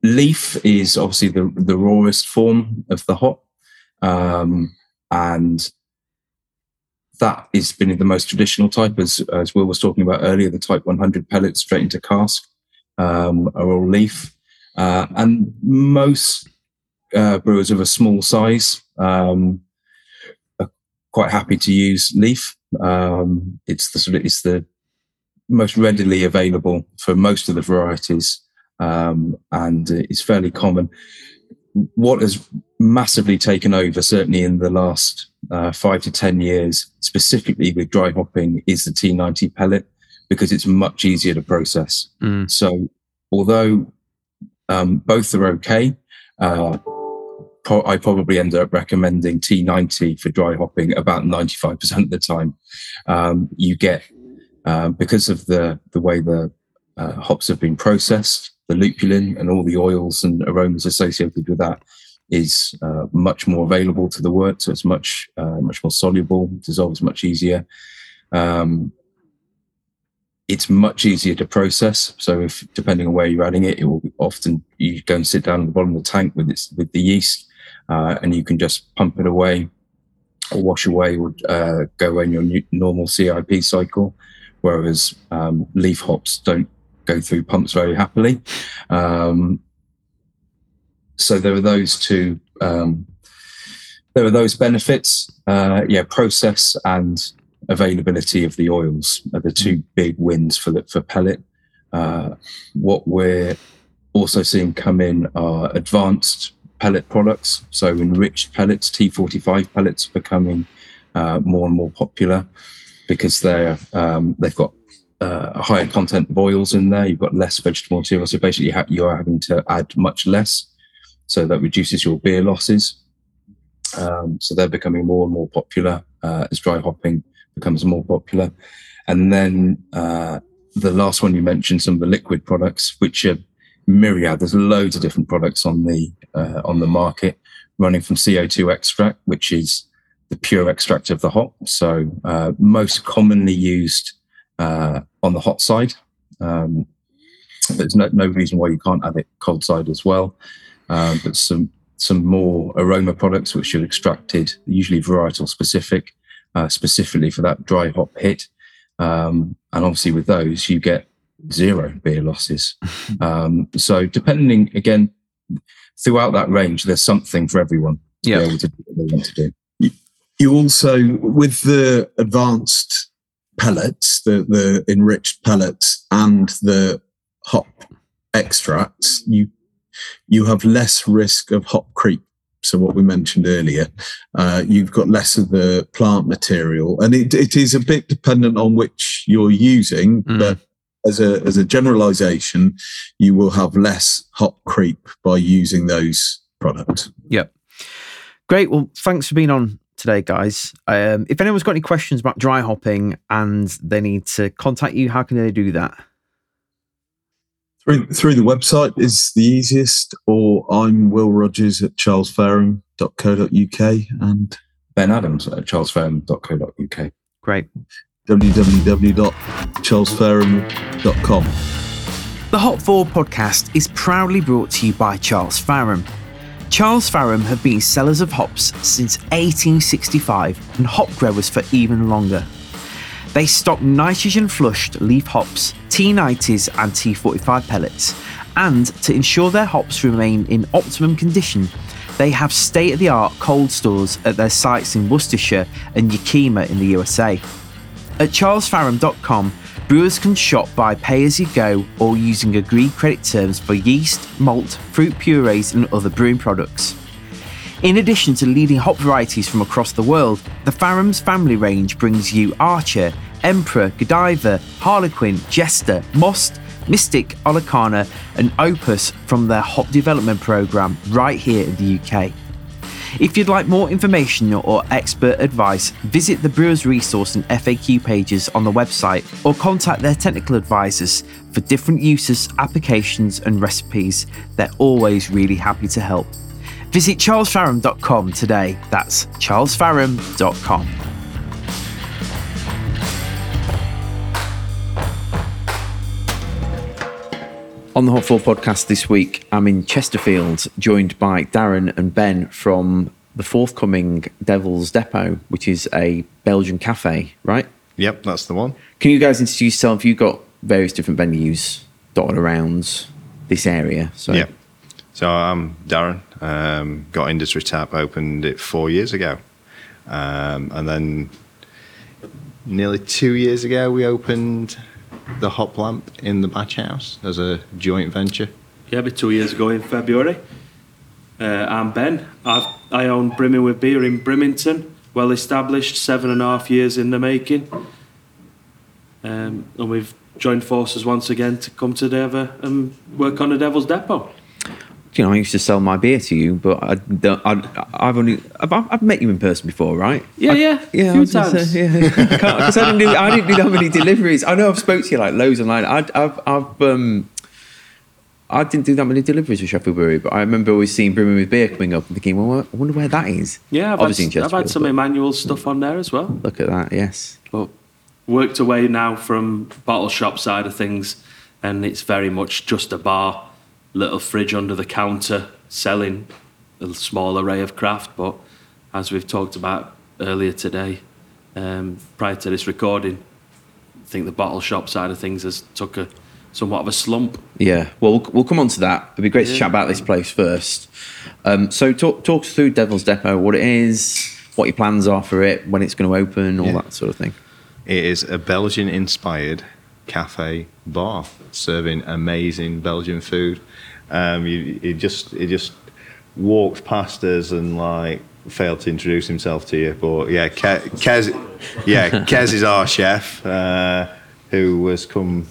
leaf is obviously the the rawest form of the hop, um, and that is been the most traditional type, as, as Will was talking about earlier, the Type 100 pellets straight into cask um, are all leaf. Uh, and most uh, brewers of a small size um, are quite happy to use leaf. Um, it's the sort of it's the most readily available for most of the varieties, um, and it's fairly common what has massively taken over, certainly in the last uh, five to 10 years, specifically with dry hopping, is the T90 pellet because it's much easier to process. Mm. So, although um, both are okay, uh, pro- I probably end up recommending T90 for dry hopping about 95% of the time. Um, you get, uh, because of the, the way the uh, hops have been processed, the lupulin and all the oils and aromas associated with that is uh, much more available to the wort, so it's much uh, much more soluble, dissolves much easier. Um, it's much easier to process. So if depending on where you're adding it, it will often you go and sit down at the bottom of the tank with its with the yeast, uh, and you can just pump it away or wash away or uh, go in your normal CIP cycle. Whereas um, leaf hops don't go through pumps very happily. Um, so there are those two. Um, there are those benefits. Uh, yeah, process and availability of the oils are the two big wins for the, for pellet. Uh, what we're also seeing come in are advanced pellet products. So enriched pellets, T45 pellets, becoming uh, more and more popular because they're um, they've got uh, higher content of oils in there. You've got less vegetable material, so basically you are having to add much less. So that reduces your beer losses. Um, so they're becoming more and more popular uh, as dry hopping becomes more popular. And then uh, the last one you mentioned, some of the liquid products, which are myriad. There's loads of different products on the uh, on the market, running from CO2 extract, which is the pure extract of the hop. So uh, most commonly used uh, on the hot side. Um, there's no, no reason why you can't add it cold side as well. Um, but some some more aroma products which are extracted, usually varietal specific, uh, specifically for that dry hop hit. Um, and obviously with those, you get zero beer losses. um, so depending again, throughout that range, there's something for everyone to Yeah. be able to do what they want to do. You also, with the advanced pellets, the, the enriched pellets and the hop extracts, you you have less risk of hop creep. So what we mentioned earlier, uh, you've got less of the plant material, and it, it is a bit dependent on which you're using, Mm. but as a as a generalization, you will have less hop creep by using those products. Yep. Great. Well, thanks for being on today, guys. Um, if anyone's got any questions about dry hopping and they need to contact you, how can they do that? Through, through the website is the easiest, or I'm Will Rogers at charlesfaram.co.uk and Ben Adams at charlesfaram.co.uk. Great. www.charlesfaram.com. The Hop Forward podcast is proudly brought to you by Charles Faram. Charles Faram have been sellers of hops since 1865 and hop growers for even longer. They stock nitrogen flushed leaf hops, T90s, and T45 pellets. And to ensure their hops remain in optimum condition, they have state of the art cold stores at their sites in Worcestershire and Yakima in the USA. At charlesfaram.com, brewers can shop by pay as you go or using agreed credit terms for yeast, malt, fruit purees, and other brewing products. In addition to leading hop varieties from across the world, the Faram's family range brings you Archer, Emperor, Godiva, Harlequin, Jester, Most, Mystic, Olicana, and Opus from their hop development program right here in the UK. If you'd like more information or expert advice, visit the Brewers Resource and FAQ pages on the website or contact their technical advisors for different uses, applications, and recipes. They're always really happy to help. Visit charlesfaram.com today. That's charlesfaram.com. On the Hop Forward podcast this week, I'm in Chesterfield, joined by Darren and Ben from the forthcoming Devil's Depot, which is a Belgian cafe, right? Yep, that's the one. Can you guys introduce yourself? You've got various different venues dotted around this area. So Yep. So I'm Darren. Um, got Industry Tap, opened it four years ago. Um, and then nearly two years ago, we opened the Hop Lamp in the Batch House as a joint venture. Yeah, about two years ago in February. Uh, I'm Ben. I've, I own Brimming with Beer in Brimington, well established, seven and a half years in the making. Um, and we've joined forces once again to come together and work on the Devil's Depot. You know, I used to sell my beer to you, but I don't, I, I've only I've, I've met you in person before, right? Yeah, I- yeah, yeah. few I was gonna times. say, yeah, because I didn't do I didn't do that many deliveries. I know I've spoke to you like loads online. I, I've I've um. I didn't do that many deliveries with Sheffield Brewery, but I remember always seeing Brimming with Beer coming up and thinking, well, I wonder where that is. Yeah, I've, Obviously in had, I've had some but Emmanuales stuff on there as well. Look at that, yes. But worked away now from bottle shop side of things, and it's very much just a bar, little fridge under the counter, selling a small array of craft. But as we've talked about earlier today, um, prior to this recording, I think the bottle shop side of things has took a somewhat of a slump. Yeah, well, we'll, we'll come on to that. It'd be great to chat about this place first. Um, so, talk, talk us through Devil's Depot, what it is, what your plans are for it, when it's going to open, all Yeah. that sort of thing. It is a Belgian inspired cafe bar serving amazing Belgian food. Um, you, it just it just walked past us and like failed to introduce himself to you. But yeah, Ke- Kez, yeah, Kez is our chef uh, who has come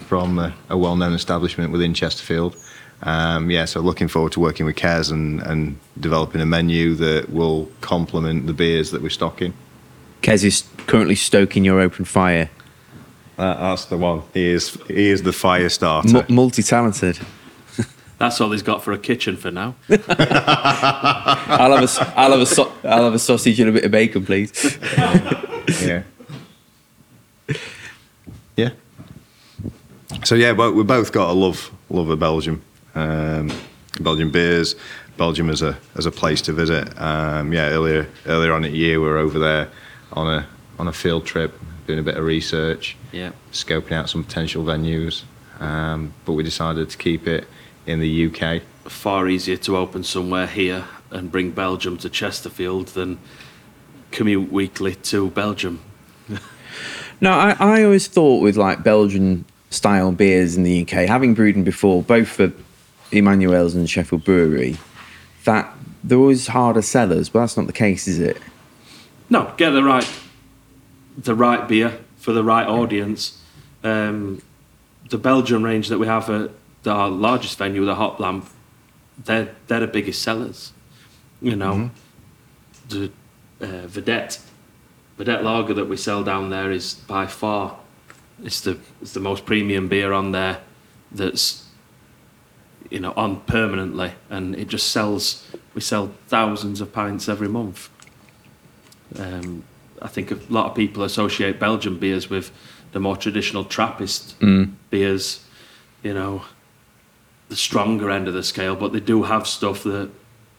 from a, a well-known establishment within Chesterfield. Um, yeah, so looking forward to working with Kez and, and developing a menu that will complement the beers that we're stocking. Kez is currently stoking your open fire. That, that's the one. He is he is the fire starter. M- Multi talented. That's all he's got for a kitchen for now. I'll have a, s- I'll have a, so- I'll have a sausage and a bit of bacon, please. yeah. Yeah. So yeah, but we both got a love love of Belgium, um, Belgian beers, Belgium as a as a place to visit. Um, yeah, earlier earlier on in the year we were over there on a on a field trip, doing a bit of research, Yeah. scoping out some potential venues. um, but we decided to keep it in the UK. Far easier to open somewhere here and bring Belgium to Chesterfield than commute weekly to Belgium. No, I, I always thought with like Belgian style beers in the UK, having brewed them before, both for Emmanuales and Sheffield Brewery, that they're always harder sellers, but that's not the case, is it? No, get the right the right beer for the right audience. Um, the Belgian range that we have at our largest venue, the Hop Lamp, they're they're the biggest sellers. You know, the uh, Vedett Vedett Lager that we sell down there is by far it's the it's the most premium beer on there that's you know on permanently and it just sells we sell thousands of pints every month. Um, I think a lot of people associate Belgian beers with the more traditional Trappist beers you know the stronger end of the scale but they do have stuff that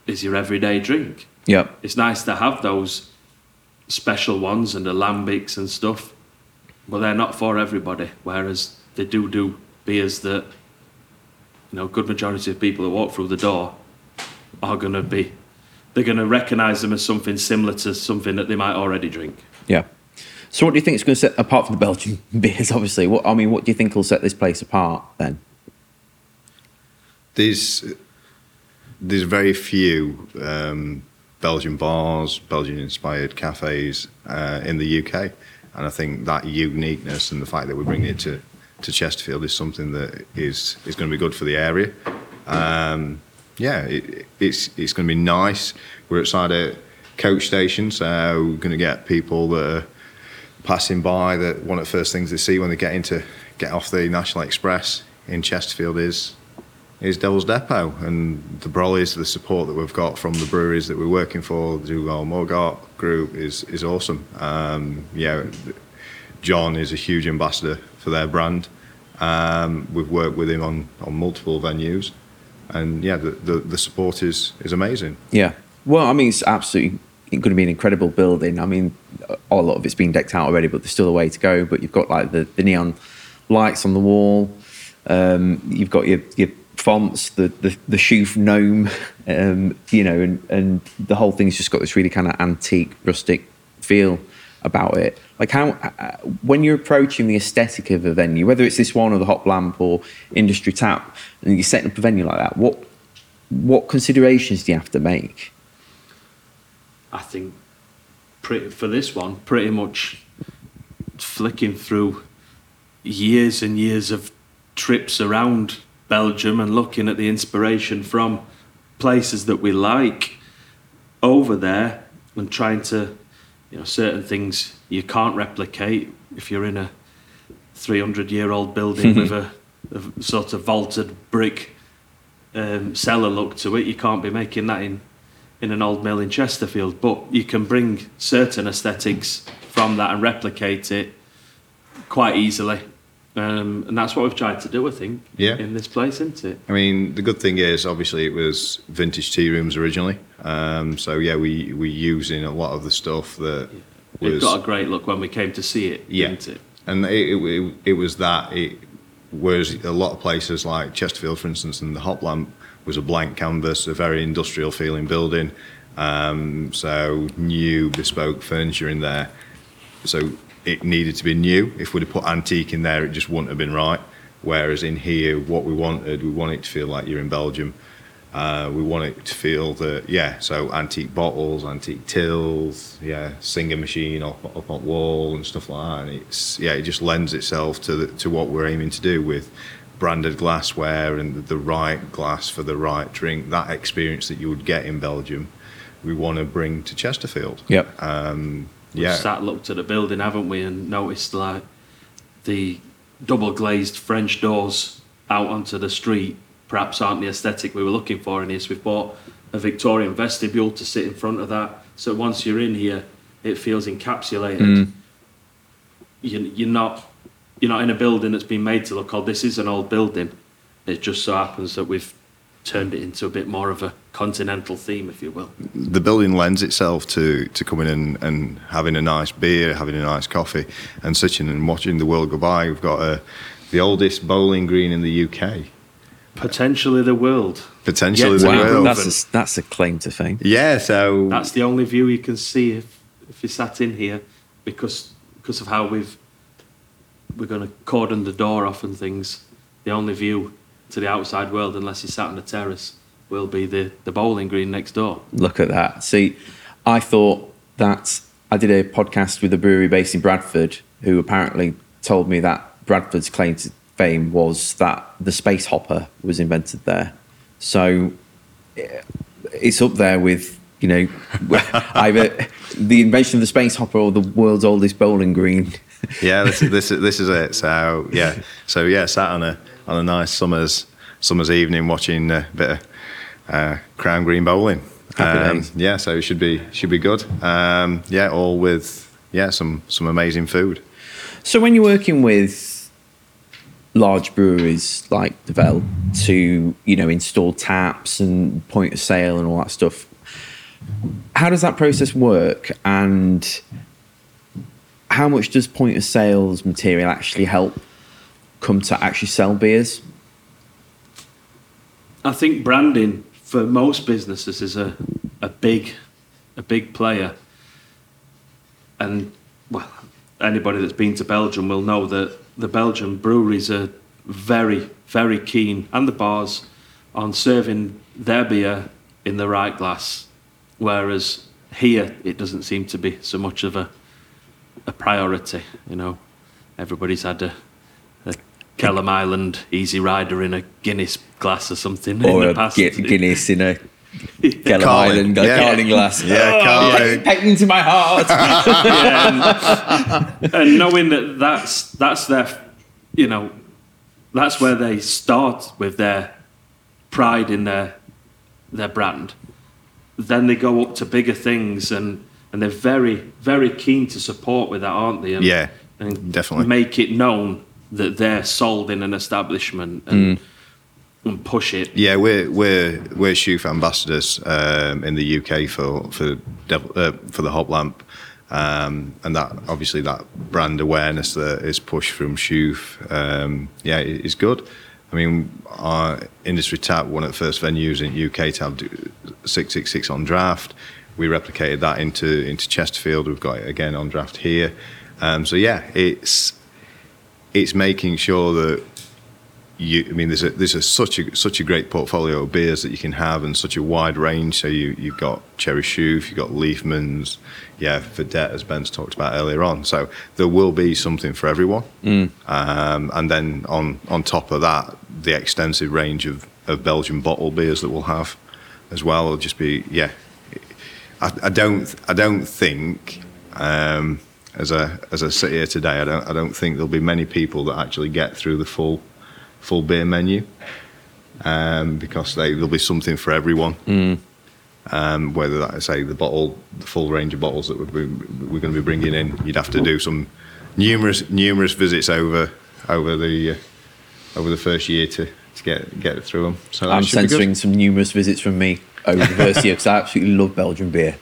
is your everyday drink Yep. it's nice to have those special ones and lambics and stuff, but they're not for everybody. Whereas they do do beers that, you know, good majority of people that walk through the door are going to be, they're going to recognise them as something similar to something that they might already drink. Yeah. So, what do you think is going to set apart from the Belgian beers? Obviously, what I mean, what do you think will set this place apart then? There's there's very few um, Belgian bars, Belgian inspired cafes uh, in the UK, and I think that uniqueness and the fact that we're bringing it to to Chesterfield is something that is is going to be good for the area. Um, yeah, it, it's it's going to be nice. We're outside a coach station, so we're going to get people that are passing by that one of the first things they see when they get into get off the National Express in Chesterfield is is Devil's Depot and the Brollies, the support that we've got from the breweries that we're working for, the Duvel Moortgat group is is awesome. Um, yeah, John is a huge ambassador for their brand. Um, we've worked with him on, on multiple venues, and yeah, the, the, the support is is amazing. Yeah. Well, I mean, it's absolutely going to be an incredible building. I mean, a lot of it's been decked out already, but there's still a way to go. But you've got like the, the neon lights on the wall. Um, you've got your, your fonts, the the, the Chouffe gnome, um, you know, and, and the whole thing's just got this really kind of antique, rustic feel about it. Like how, uh, when you're approaching the aesthetic of a venue, whether it's this one or the Hop Lamp or Industry Tap, and you're setting up a venue like that, what what considerations do you have to make? I think pretty, for this one, pretty much flicking through years and years of trips around Belgium and looking at the inspiration from places that we like over there and trying to, you know, certain things you can't replicate if you're in a 300 year old building with a, a sort of vaulted brick um, cellar look to it. You can't be making that in in an old mill in Chesterfield, but you can bring certain aesthetics from that and replicate it quite easily. Um, and that's what we've tried to do, I think, Yeah. in this place, isn't it? I mean, the good thing is, obviously, it was vintage tea rooms originally. Um, so yeah, we we using a lot of the stuff that It was got a great look when we came to see it, yeah, didn't it? and it, it, it, it was that. It whereas a lot of places like Chesterfield, for instance, and the Hop Lamp was a blank canvas, a very industrial feeling building. Um, so new bespoke furniture in there. So it needed to be new. If we'd have put antique in there, it just wouldn't have been right. Whereas in here, what we wanted, we want it to feel like you're in Belgium. Uh, we want it to feel that, yeah, so antique bottles, antique tills, yeah, singer machine up, up on wall and stuff like that. And it's, yeah, it just lends itself to, the, to what we're aiming to do with branded glassware and the right glass for the right drink. That experience that you would get in Belgium, we want to bring to Chesterfield. Yep. Um, We've yeah. sat looked at the building, haven't we, and noticed like the double glazed French doors out onto the street perhaps aren't the aesthetic we were looking for in this. We've bought a Victorian vestibule to sit in front of that, so once you're in here, it feels encapsulated. Mm. You, you're not you're not in a building that's been made to look old. This is an old building. It just so happens that we've turned it into a bit more of a continental theme, if you will. the building lends itself to, to coming in and having a nice beer, having a nice coffee, and sitting and watching the world go by. We've got a the oldest bowling green in the UK, Potentially the world. potentially Yet the to Wow, world. that's a, that's a claim to fame. yeah, so That's the only view you can see if, if you sat in here because because of how we've we're going to cordon the door off and things. The only view to the outside world, unless you sat on a terrace, will be the, the bowling green next door. Look at that. See, I thought that I did a podcast with a brewery based in Bradford who apparently told me that Bradford's claim to fame was that the space hopper was invented there. So eh, it's up there with, you know, either the invention of the space hopper or the world's oldest bowling green. yeah, this, this is this is it. So yeah, so yeah, sat on a on a nice summer's summer's evening watching a bit of uh, Crown Green bowling. Um, yeah, so it should be should be good. Um, yeah, all with yeah some some amazing food. So when you're working with large breweries like Duvel to you know install taps and point of sale and all that stuff, how does that process work? And how much does point of sales material actually help come to actually sell beers? I think branding for most businesses is a, a big a big player. And well, anybody that's been to Belgium will know that the Belgian breweries are very, very keen, and the bars, on serving their beer in the right glass. Whereas here, it doesn't seem to be so much of a a priority. You know, everybody's had a, a Island Easy Rider in a Guinness glass or something in Or the a past. Gu- Guinness in a Gellum Carling, Island yeah. Carling glass? Yeah, oh, Carling. Pecked into my heart. Yeah, and, and knowing that that's that's their, you know, that's where they start with their pride in their their brand. Then they go up to bigger things, and and they're very very keen to support with that, aren't they? And, Yeah, and definitely. make it known that they're sold in an establishment and and push it. Yeah, we're we're we're Chouffe ambassadors um, in the UK for for Duvel, uh, for the Hop Lamp, um, and that obviously that brand awareness that is pushed from Chouffe, um, yeah, it's good. I mean, our industry tap one of the first venues in UK to have six six six on draft. We replicated that into into Chesterfield. We've got it again on draft here. Um, so yeah, it's it's making sure that you, I mean, there's a there's a such a such a great portfolio of beers that you can have and such a wide range. So you you've got Cherry Chouffe, you've got Liefmans, yeah, Vedett as Ben's talked about earlier on. So there will be something for everyone. Um, and then on on top of that, the extensive range of, of Belgian bottle beers that we'll have as well will just be yeah. I, I don't I don't think. Um, as I as I sit here today, I don't I don't think there'll be many people that actually get through the full full beer menu um, because they, there'll be something for everyone. Um, whether that say the bottle, the full range of bottles that we're, we're going to be bringing in, you'd have to do some numerous numerous visits over over the uh, over the first year to, to get get through them. So I'm censoring some numerous visits from me over the first year because I absolutely love Belgian beer.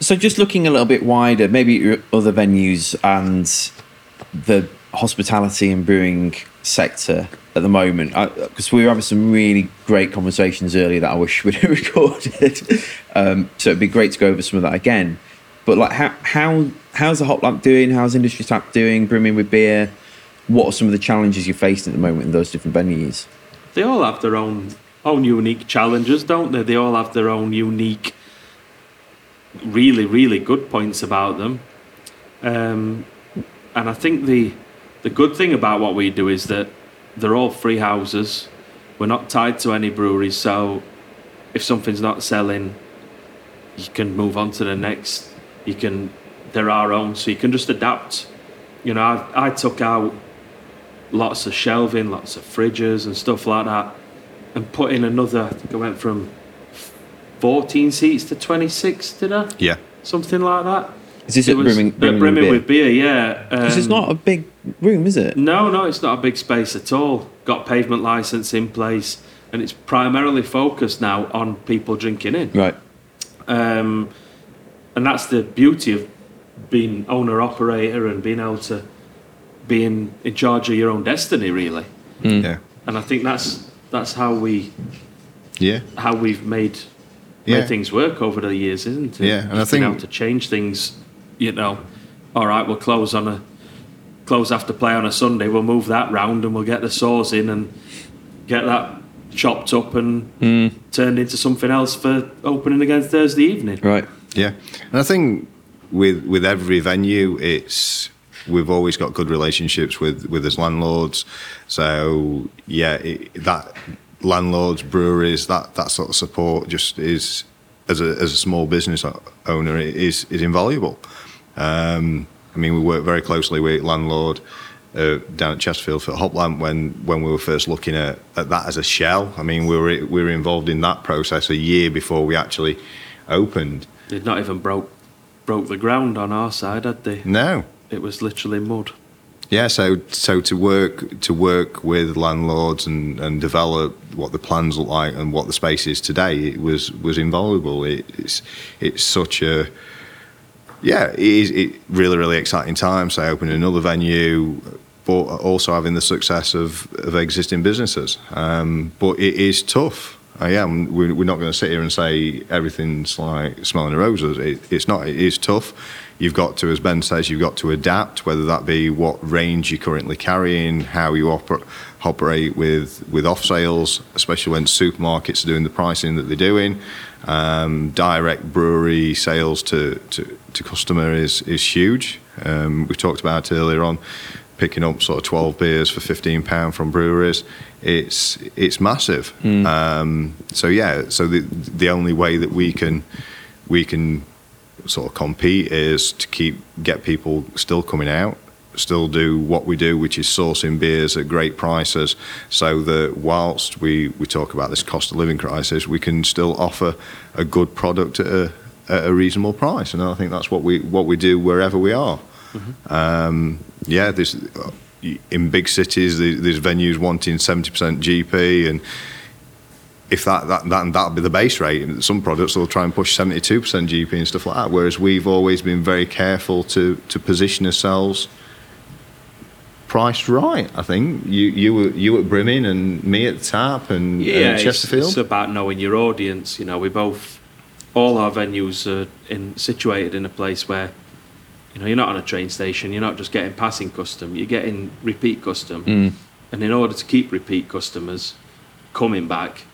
So just looking a little bit wider, maybe other venues and the hospitality and brewing sector at the moment, because we were having some really great conversations earlier that I wish we'd recorded. um, so it'd be great to go over some of that again. But like, how how how's the Hop Lamp doing? How's Industry Tap doing? Brimming with beer. What are some of the challenges you're facing at the moment in those different venues? They all have their own own unique challenges, don't they? They all have their own unique, really, really good points about them. Um, and I think the the good thing about what we do is that they're all free houses. We're not tied to any breweries, so if something's not selling, you can move on to the next. You can, they're our own, so you can just adapt. You know, I, I took out lots of shelving, lots of fridges and stuff like that, and put in another. I think I went from 14 seats to 26, did I? Yeah, Something like that. Is this It at was Brimming, Brimming, Brimming with beer? with beer, yeah. Because it's Um, not a big room, is it? No, no, it's not a big space at all. Got pavement license in place, and it's primarily focused now on people drinking in. Right. Um, and that's the beauty of being owner operator and being able to being in charge of your own destiny, really. Yeah. And I think that's that's how we Yeah. how we've made Yeah. made things work over the years, isn't it? Yeah, and I Just being think- able to change things. You know, all right, we'll close on a close after play on a Sunday. We'll move that round and we'll get the saws in and get that chopped up and Hmm. turned into something else for opening against Thursday evening. Right. Yeah, and I think with with every venue, it's we've always got good relationships with with as landlords. So yeah, it, that landlords, breweries, that that sort of support just is as a as a small business owner is is invaluable. Um, I mean, we work very closely with landlord. Uh, down at Chesterfield for Hoplamp when when we were first looking at, at that as a shell. I mean, we were we were involved in that process a year before we actually opened. They'd not even broke broke the ground on our side, had they? No. It was literally mud. Yeah, so so to work to work with landlords and, and develop what the plans look like and what the space is today, it was was invaluable. It, it's it's such a yeah, it is it really really exciting time. So opening another venue, but also having the success of, of existing businesses. Um, but it is tough. I am. We're, not going to sit here and say everything's like smelling the roses. It, it's not. It is tough. You've got to, as Ben says, you've got to adapt. Whether that be what range you're currently carrying, how you oper- operate with with off sales, especially when supermarkets are doing the pricing that they're doing. Um, direct brewery sales to, to, to customer is is huge. Um, we talked about earlier on picking up sort of 12 beers for 15 pound from breweries it's it's massive um, so yeah so the the only way that we can we can sort of compete is to keep get people still coming out still do what we do which is sourcing beers at great prices so that whilst we we talk about this cost of living crisis we can still offer a good product at a, at a reasonable price. And I think that's what we what we do wherever we are. Um, yeah, there's in big cities there- there's venues wanting 70% GP, and if that that that that'll be the base rate, some products will try and push 72% GP and stuff like that. Whereas we've always been very careful to to position ourselves priced right. I think you you were you at Brimming and me at the Tap and, Yeah, and it's, Chesterfield. it's about knowing your audience. You know, we both, all our venues are in situated in a place where, you know, you're not on a train station. You're not just getting passing custom. You're getting repeat custom. Mm. And in order to keep repeat customers coming back,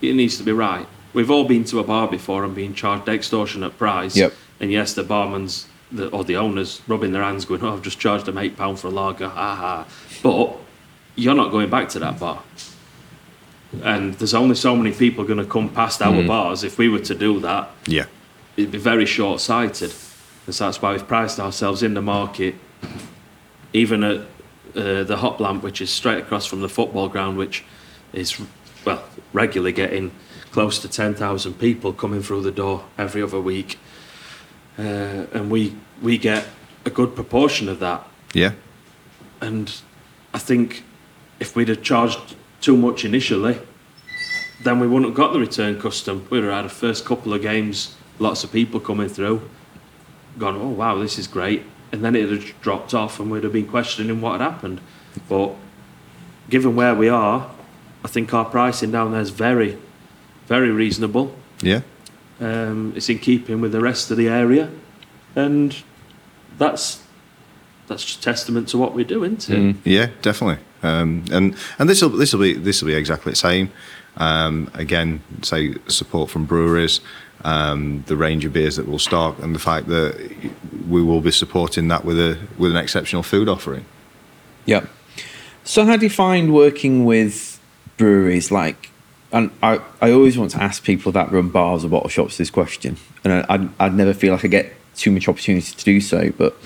it needs to be right. We've all been to a bar before and been charged extortionate price. Yep. And yes, the barman's the, or the owners rubbing their hands, going, "Oh, I've just charged them eight pound for a lager." Ha ha. But you're not going back to that bar and there's only so many people going to come past our bars. If we were to do that, yeah, it'd be very short sighted. And so that's why we've priced ourselves in the market, even at uh, the Hop Lamp, which is straight across from the football ground, which is, well, regularly getting close to 10,000 people coming through the door every other week. Uh, and we, we get a good proportion of that. yeah, And I think if we'd have charged too much initially, then we wouldn't have got the return custom. We'd have had a first couple of games, lots of people coming through, gone, oh wow, this is great. And then it had dropped off and we'd have been questioning what had happened. But given where we are, I think our pricing down there is very, very reasonable. yeah. Um, it's in keeping with the rest of the area. And that's that's just testament to what we do, isn't it? Yeah, definitely. Um, and and this will this will be this will be exactly the same. Um, again, say support from breweries, um, the range of beers that we'll stock, and the fact that we will be supporting that with a with an exceptional food offering. Yeah. So how do you find working with breweries like? And I, I always want to ask people that run bars or bottle shops this question, and I, I'd, I'd never feel like I get too much opportunity to do so. But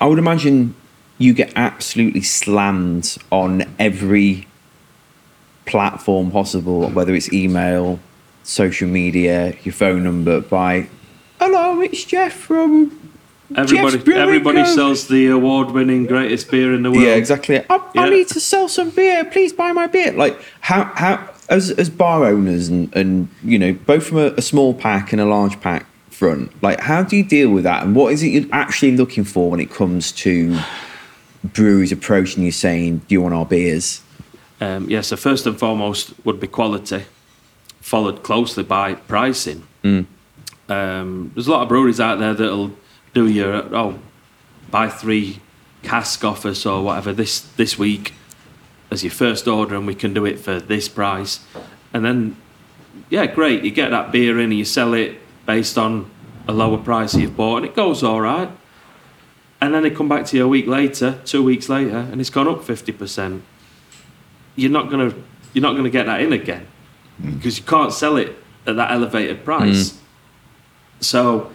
I would imagine you get absolutely slammed on every platform possible, whether it's email, social media, your phone number, by hello, it's Jeff from Everybody, everybody sells the award-winning greatest beer in the world. Yeah, exactly. I, I need to sell some beer. Please buy my beer. Like how how as as bar owners and and you know both from a, a small pack and a large pack front. Like how do you deal with that? And what is it you're actually looking for when it comes to breweries approaching you saying, "Do you want our beers?" Um, yeah, so first and foremost would be quality, followed closely by pricing. Um, there's a lot of breweries out there that'll do your oh, buy three cask off us or whatever this this week as your first order, and we can do it for this price. And then, yeah, great, you get that beer in and you sell it based on a lower price you've bought, and it goes all right. And then they come back to you a week later, two weeks later, and it's gone up fifty percent you're not gonna you're not gonna get that in again mm. because you can't sell it at that elevated price. Mm. So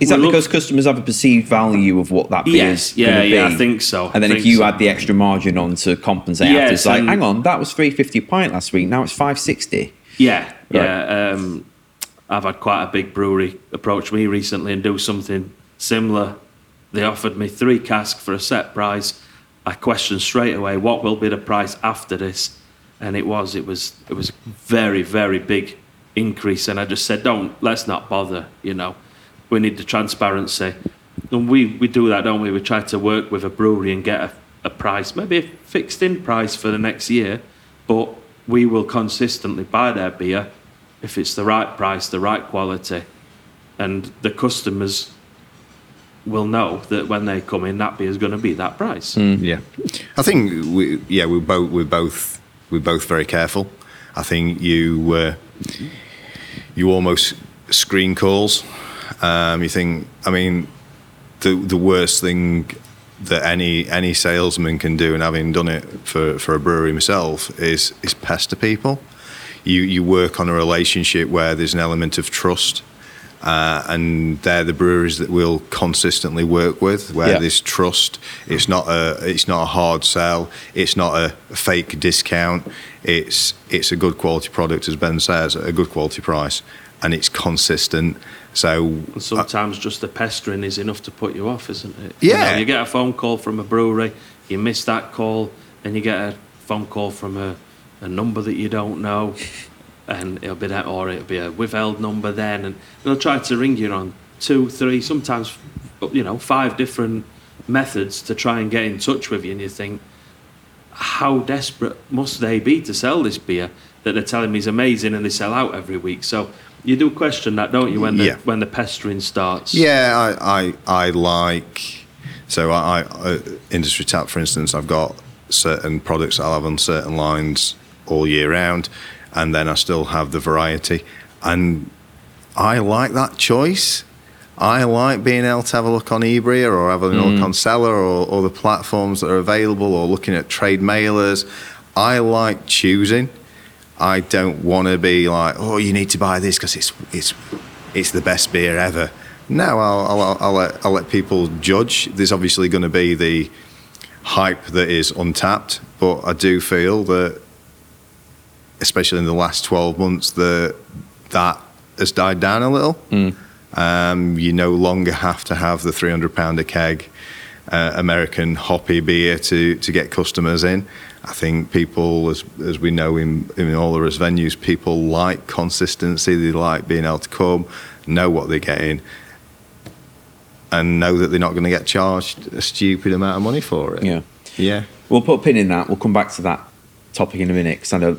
Is that We look- because customers have a perceived value of what that beer yes, is yeah, gonna yeah, be? I think so. And then if you so. add the extra margin on to compensate after, it's like, hang on, that was three fifty a pint last week. Now it's five sixty. Yeah, yeah. Um, I've had quite a big brewery approach me recently and do something similar. They offered me three casks for a set price. I questioned straight away what will be the price after this, and it was it was it was a very very big increase. And I just said, don't let's not bother. You know, we need the transparency, and we we do that, don't we? We try to work with a brewery and get a, a price, maybe a fixed in price for the next year, but we will consistently buy their beer if it's the right price, the right quality, and the customers will know that when they come in, that beer is going to be that price. Yeah, I think we yeah we're both we're both we're both very careful. I think you uh, you almost screen calls. Um, you think I mean the the worst thing that any any salesman can do, and having done it for, for a brewery myself, is is pester people. You you work on a relationship where there's an element of trust. Uh, and they're the breweries that we'll consistently work with, where Yeah. there's trust. It's not a it's not a hard sell. It's not a fake discount. It's it's a good quality product, as Ben says, at a good quality price, and it's consistent. So And sometimes uh, just the pestering is enough to put you off, isn't it? You Yeah. know, you get a phone call from a brewery, you miss that call, and you get a phone call from a, a number that you don't know, and it'll be that, or it'll be a withheld number then, and they'll try to ring you on two, three, sometimes, you know, five different methods to try and get in touch with you, and you think, how desperate must they be to sell this beer that they're telling me is amazing and they sell out every week? So you do question that, don't you, when the Yeah. when the pestering starts? Yeah, I, I, I like. So I, I uh, industry tap, for instance, I've got certain products I'll have on certain lines all year round, and then I still have the variety, and I like that choice. I like being able to have a look on eBay or have a look on Seller or, or the platforms that are available or looking at trade mailers. I like choosing. I don't want to be like, oh, you need to buy this because it's it's it's the best beer ever. No, I'll, I'll, I'll, let, I'll let people judge. There's obviously going to be the hype that is Untappd, but I do feel that, especially in the last 12 months, that that has died down a little. Um, you no longer have to have the 300 pound a keg uh, American hoppy beer to, to get customers in. I think people, as, as we know in, in all of us venues, people like consistency. They like being able to come, know what they're getting, and know that they're not going to get charged a stupid amount of money for it. Yeah. Yeah. We'll put a pin in that. We'll come back to that topic in a minute because I know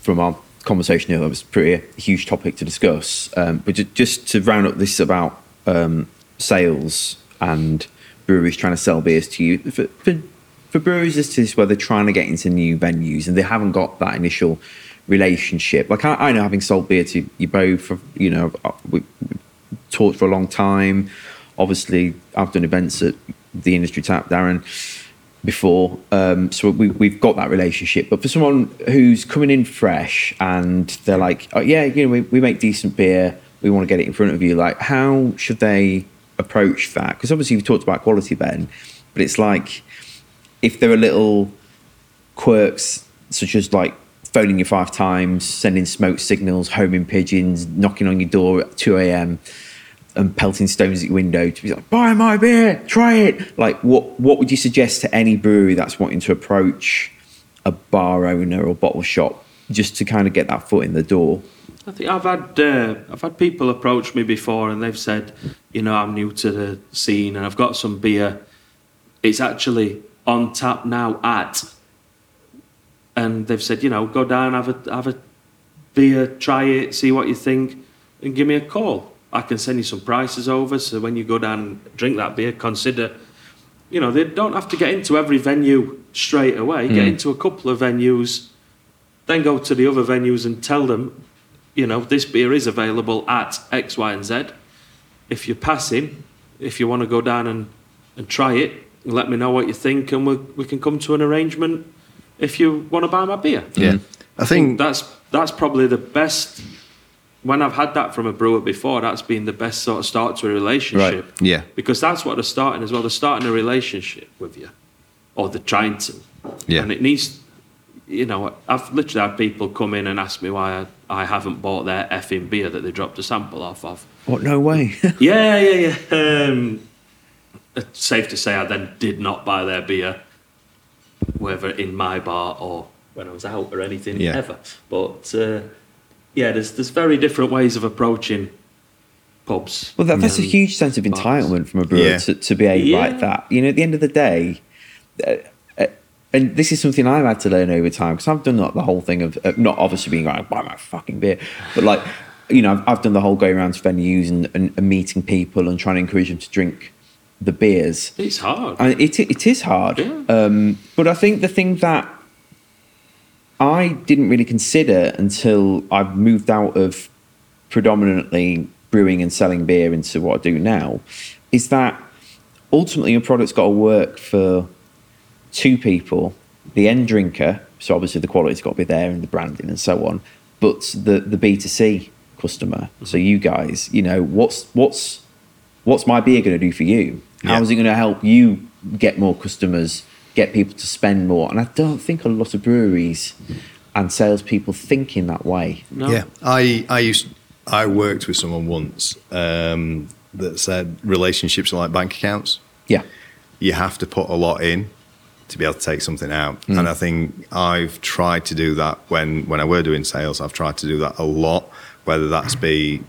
from our conversation here that was pretty a huge topic to discuss. Um, but ju- just to round up this about um, sales and breweries trying to sell beers to you for, for, for breweries, this is where they're trying to get into new venues and they haven't got that initial relationship. Like I, I know, having sold beer to you both, for, you know, uh, we, we talked for a long time. Obviously, I've done events at the industry tap, Darren before. Um, so we, we've got that relationship. But for someone who's coming in fresh and they're like, oh, yeah, you know, we, we make decent beer, we want to get it in front of you, like, how should they approach that? Because obviously you've talked about quality, Ben, but it's like if there are little quirks such as like phoning you five times, sending smoke signals, homing pigeons, knocking on your door at 2 a.m., and pelting stones at your window to be like, buy my beer, try it. Like, what what would you suggest to any brewery that's wanting to approach a bar owner or bottle shop just to kind of get that foot in the door? I think I've had uh, I've had people approach me before and they've said, you know, I'm new to the scene and I've got some beer. It's actually on tap now at, and they've said, you know, go down, have a have a beer, try it, see what you think, and give me a call. I can send you some prices over. So when you go down and drink that beer, consider, you know, they don't have to get into every venue straight away. Get hmm. into a couple of venues, then go to the other venues and tell them, you know, this beer is available at X, Y, and Z. If you're passing, if you want to go down and, and try it, let me know what you think, and we we can come to an arrangement if you want to buy my beer. Yeah. I think that's that's probably the best. When I've had that from a brewer before, that's been the best sort of start to a relationship. Right. Yeah. Because that's what they're starting as well. They're starting a relationship with you, or they're trying to. Yeah. And it needs, you know, I've literally had people come in and ask me why I, I haven't bought their effing beer that they dropped a sample off of. What? No way. Yeah, yeah, yeah. Um, it's safe to say I then did not buy their beer, whether in my bar or when I was out or anything Yeah. ever. But uh, yeah, there's there's very different ways of approaching pubs. Well, that, that's a huge sense of bars. entitlement from a brewer Yeah. to, to behave Yeah. like that. You know, at the end of the day, uh, uh, and this is something I've had to learn over time because I've done like, the whole thing of uh, not obviously being like, buy my fucking beer, but like, you know, I've, I've done the whole going around to venues and, and, and meeting people and trying to encourage them to drink the beers. It's hard. And it, it is hard. Yeah. Um, but I think the thing that I didn't really consider until I moved out of predominantly brewing and selling beer into what I do now is that ultimately your product's got to work for two people the end drinker, so obviously the quality's got to be there and the branding and so on, but the, the B2C customer. So you guys, you know, what's what's what's my beer going to do for you? How Yeah. is it going to help you get more customers, get people to spend more? And I don't think a lot of breweries and salespeople think in that way. no. Yeah, I I used I worked with someone once um, that said relationships are like bank accounts. Yeah. You have to put a lot in to be able to take something out, Mm. and I think I've tried to do that when when I were doing sales. I've tried to do that a lot, whether that's be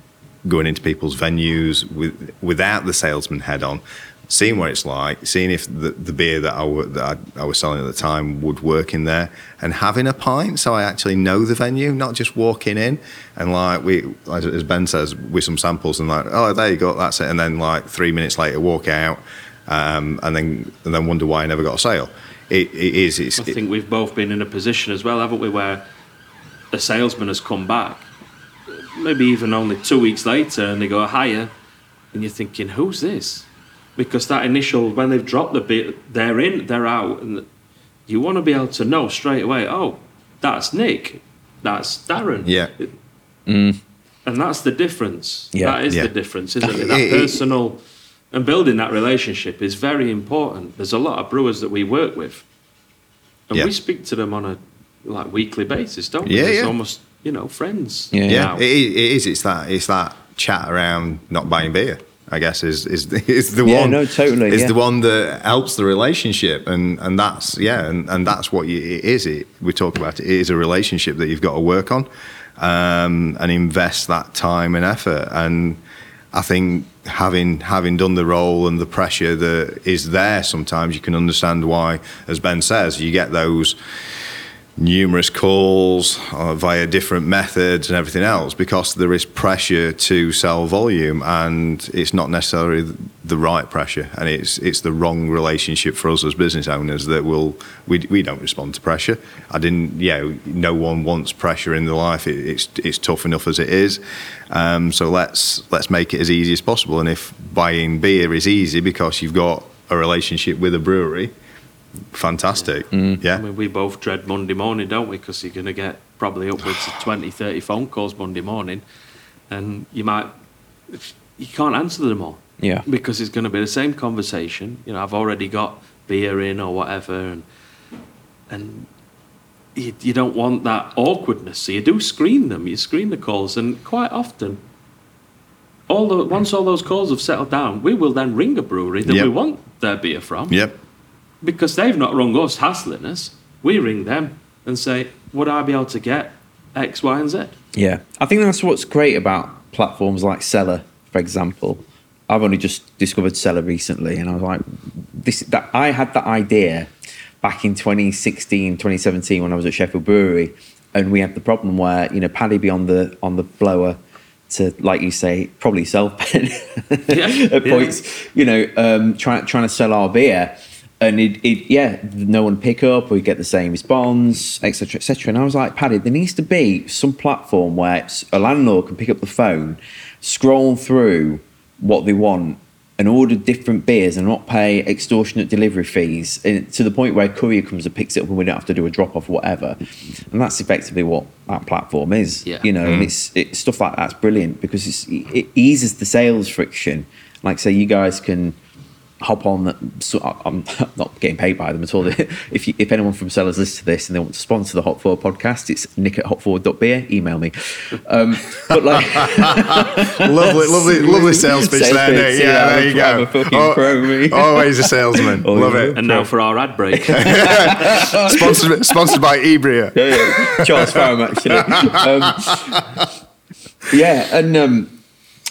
going into people's venues with without the salesman head on. Seeing what it's like, seeing if the, the beer that, I, that I, I was selling at the time would work in there, and having a pint so I actually know the venue, not just walking in and like we, as Ben says, with some samples and like, oh, there you go, that's it, and then like three minutes later walk out, um, and then and then wonder why I never got a sale. It, it is. It's, I think we've both been in a position as well, haven't we, where a salesman has come back, maybe even only two weeks later, and they go higher, and you're thinking, who's this? Because that initial, when they've dropped the bit, they're in, they're out, and you want to be able to know straight away, oh, that's Nick, that's Darren. yeah, Mm. And that's the difference. Yeah. That is Yeah. the difference, isn't it? That It- it- personal and building that relationship is very important. There's a lot of brewers that we work with, and Yeah. we speak to them on a like weekly basis, don't we? Yeah, It's yeah. almost you know friends. Yeah. yeah. It, it is. It's that. It's that chat around not buying beer. I guess is is the, is the Yeah, one. no, totally, Is yeah. the one that helps the relationship, and and that's yeah, and, and that's what you, it is. It we talk about it. It is a relationship that you've got to work on, um, and invest that time and effort. And I think having having done the role and the pressure that is there, sometimes you can understand why, as Ben says, you get those numerous calls uh, via different methods and everything else because there is pressure to sell volume and it's not necessarily the right pressure and it's it's the wrong relationship for us as business owners that will we, we don't respond to pressure. I didn't yeah no one wants pressure in their life. It, it's it's tough enough as it is. Um, so let's let's make it as easy as possible. And if buying beer is easy because you've got a relationship with a brewery fantastic mm. yeah I mean, we both dread Monday morning, don't we? Because you're going to get probably upwards of 20, 30 phone calls Monday morning, and you might you can't answer them all. Yeah. because it's going to be the same conversation. You know, I've already got beer in or whatever, and and you, you don't want that awkwardness. So you do screen them. You screen the calls, and quite often, all the once all those calls have settled down, we will then ring a brewery that Yep. we want their beer from yep because they've not rung us hassling us. We ring them and say, "Would I be able to get X, Y, and Z?" Yeah, I think that's what's great about platforms like Seller, for example. I've only just discovered Seller recently, and I was like, "This." That I had that idea back in 2016, 2017 when I was at Sheffield Brewery, and we had the problem where you know Paddy be on the on the blower to, like you say, probably self pen Yeah, at yeah. points, you know, um, trying trying to sell our beer. And it, it, yeah, no one pick up, we get the same response, etc., etc. And I was like, Paddy, there needs to be some platform where a landlord can pick up the phone, scroll through what they want, and order different beers and not pay extortionate delivery fees to the point where a courier comes and picks it up and we don't have to do a drop off or whatever. And that's effectively what that platform is. Yeah. You know, and mm-hmm. it's, it's stuff like that's brilliant because it's, it eases the sales friction. Like, say, you guys can hop on. So I'm not getting paid by them at all. If you, if anyone from Sellers listens to this and they want to sponsor the Hop Forward podcast, it's nick at hopforward.beer. Email me. Um, but like, lovely, lovely, lovely sales pitch Sales there, Nick. yeah, Yeah, there you go. I'm a fucking Oh, pro. Always a salesman. Oh, Love yeah. it. And now for our ad break. Sponsored, sponsored by EeBria. yeah, yeah. Charles Faram, actually. Um, yeah, and um,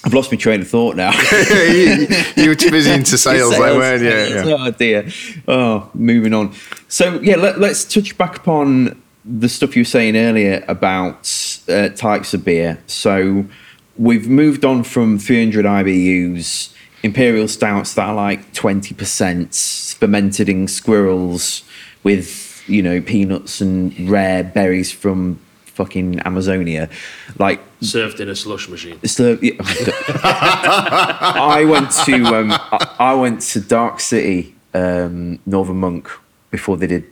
I've lost my train of thought now. you, you were too busy into sales, there, weren't you? Yeah. Oh dear. Oh, moving on. So yeah, let, us touch back upon the stuff you were saying earlier about uh, types of beer. So we've moved on from 300 IBUs, imperial stouts that are like 20% fermented in squirrels with you know peanuts and rare berries from fucking Amazonia, like Served in a slush machine. yeah. I went to um, I, I went to Dark City, um, Northern Monk before they did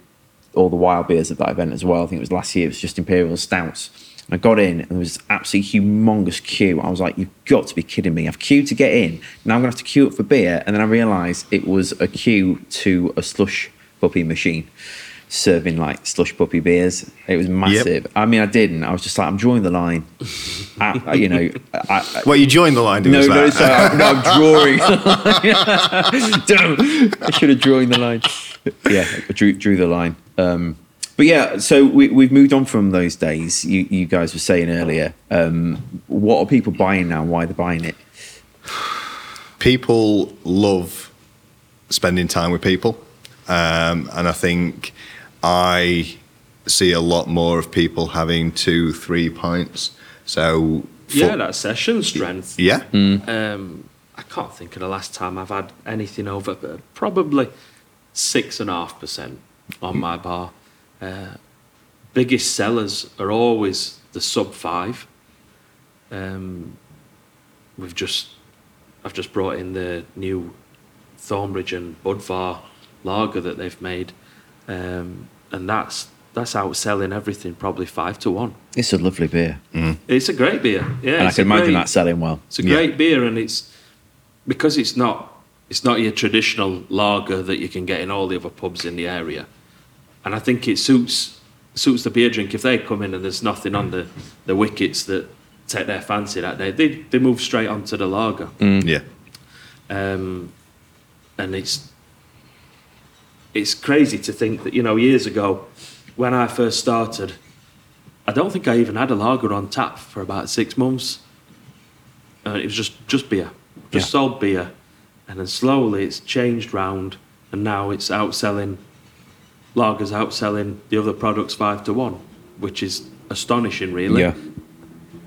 all the wild beers at that event as well. I think it was last year. It was just imperial stouts. I got in and there was absolutely humongous queue. I was like, "You've got to be kidding me! I've queued to get in. Now I'm gonna have to queue up for beer." And then I realised it was a queue to a slush puppy machine. Serving like slush puppy beers, it was massive. I mean, I didn't. I was just like, I'm drawing the line. I, you know, I, I, Well, you joined the line, no, no, that? sorry, no, I'm drawing. Damn, I should have drawn the line. Yeah, I drew, drew the line. Um, but yeah, so we, we've moved on from those days. You, you guys were saying earlier. Um, what are people buying now? Why they're buying it? people love spending time with people, um, and I think I see a lot more of people having two, three pints. So Yeah, for- that session strength. yeah, Um, I can't think of the last time I've had anything over uh, probably six and a half percent on my bar. Uh, biggest sellers are always the sub five. Um, we've just, I've just brought in the new Thornbridge and Budvar lager that they've made, um, and that's that's outselling everything probably five to one. It's a lovely beer, It's a great beer, yeah. and I can imagine great- that selling well. it's a Yeah. great beer, and it's because it's not it's not your traditional lager that you can get in all the other pubs in the area, and I think it suits suits the beer drink. If they come in and there's nothing on the, the wickets that take their fancy that day, they they move straight onto the lager, yeah, um, and it's it's crazy to think that you know years ago when I first started, I don't think I even had a lager on tap for about six months. Uh, it was just just beer, just Yeah. sold beer, and then slowly it's changed round, and now it's outselling lagers outselling the other products five to one, which is astonishing, really Yeah,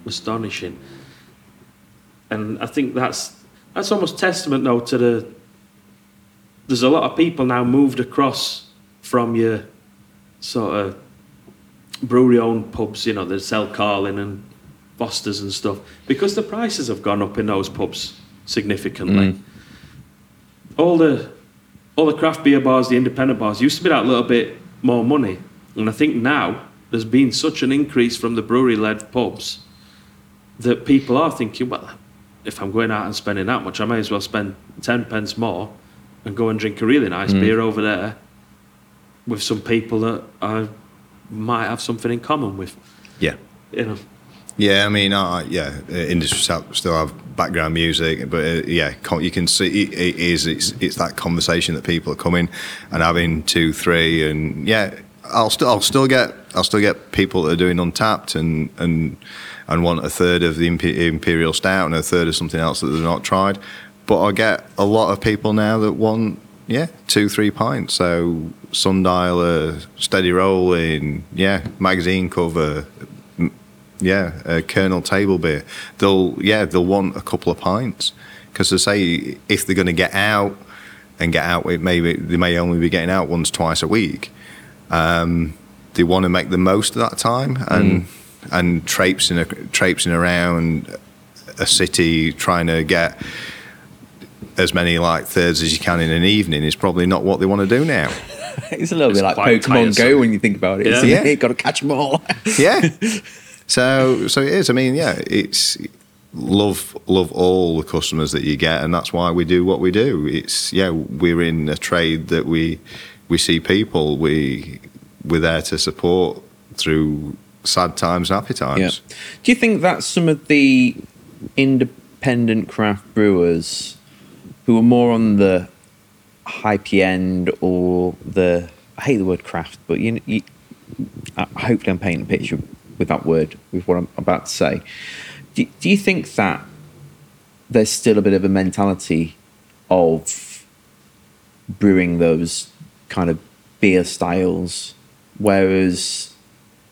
astonishing. And I think that's that's almost testament though to the there's a lot of people now moved across from your sort of brewery owned pubs, you know, that sell Carling and Foster's and stuff, because the prices have gone up in those pubs significantly. Mm. All the all the craft beer bars, the independent bars, used to be that little bit more money. And I think now there's been such an increase from the brewery led pubs that people are thinking, well, if I'm going out and spending that much, I may as well spend 10 pence more and go and drink a really nice beer over there with some people that I might have something in common with. yeah. You know, Yeah, I mean, uh, yeah, industry still have background music, but uh, yeah, you can see it, it is it's it's that conversation that people are coming and having two, three, and yeah, I'll still I'll still get I'll still get people that are doing Untappd and and and want a third of the imperial stout and a third of something else that they've not tried, but I get a lot of people now that want yeah, two, three pints. So Sundialer, steady rolling, yeah, magazine cover, yeah, uh, Colonel table beer. They'll yeah they'll want a couple of pints because they say if they're going to get out and get out, it maybe they may only be getting out once twice a week. Um, they want to make the most of that time and and traipsing traipsing around a city trying to get as many like thirds as you can in an evening is probably not what they want to do now. It's a little It's bit like Pokemon tiresome. Go when you think about it. Yeah. isn't Yeah. it? Got to catch them all. yeah. So so it is. I mean, yeah, it's love love all the customers that you get, and that's why we do what we do. It's yeah, we're in a trade that we we see people. We we're there to support through sad times and happy times. Yeah. Do you think that some of the independent craft brewers who are more on the hypey end or the I hate the word craft, but you, you I- hopefully I'm painting a picture with that word with what I'm about to say. Do, do you think that there's still a bit of a mentality of brewing those kind of beer styles, whereas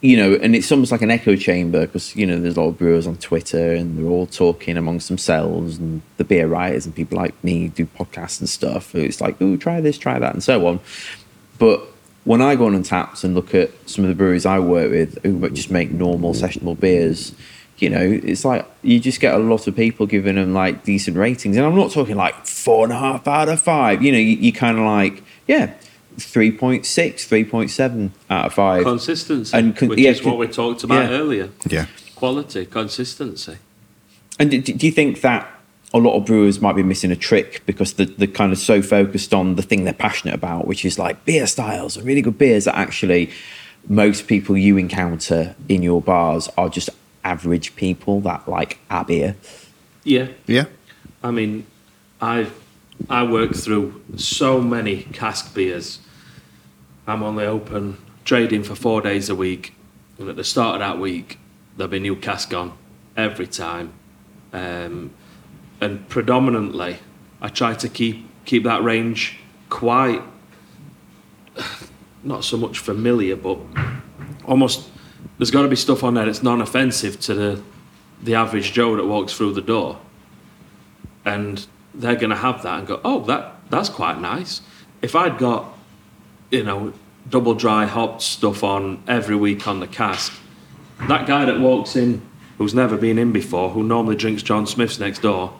you know, and it's almost like an echo chamber because you know there's a lot of brewers on Twitter and they're all talking amongst themselves, and the beer writers and people like me do podcasts and stuff. It's like, oh, try this, try that, and so on. But when I go on Untappd and look at some of the breweries I work with who just make normal sessionable beers, you know, it's like you just get a lot of people giving them like decent ratings, and I'm not talking like four and a half out of five. You know, you, you kind of like, yeah. 3.6 3.7 out of 5 Consistency, And con- which yeah, is what we talked about yeah. earlier. Yeah. Quality, consistency. And do, do you think that a lot of brewers might be missing a trick because they're, they're kind of so focused on the thing they're passionate about, which is like beer styles and really good beers that actually most people you encounter in your bars are just average people that like our beer. Yeah, Yeah. I mean, I I work through so many cask beers. I'm only open trading for four days a week, and at the start of that week, there'll be new cask on every time, um, and predominantly, I try to keep keep that range quite not so much familiar, but almost there's got to be stuff on there that's non-offensive to the the average Joe that walks through the door and they're going to have that and go, oh, that that's quite nice. If I'd got, you know, double dry hopped stuff on every week on the cask, that guy that walks in who's never been in before, who normally drinks John Smith's next door,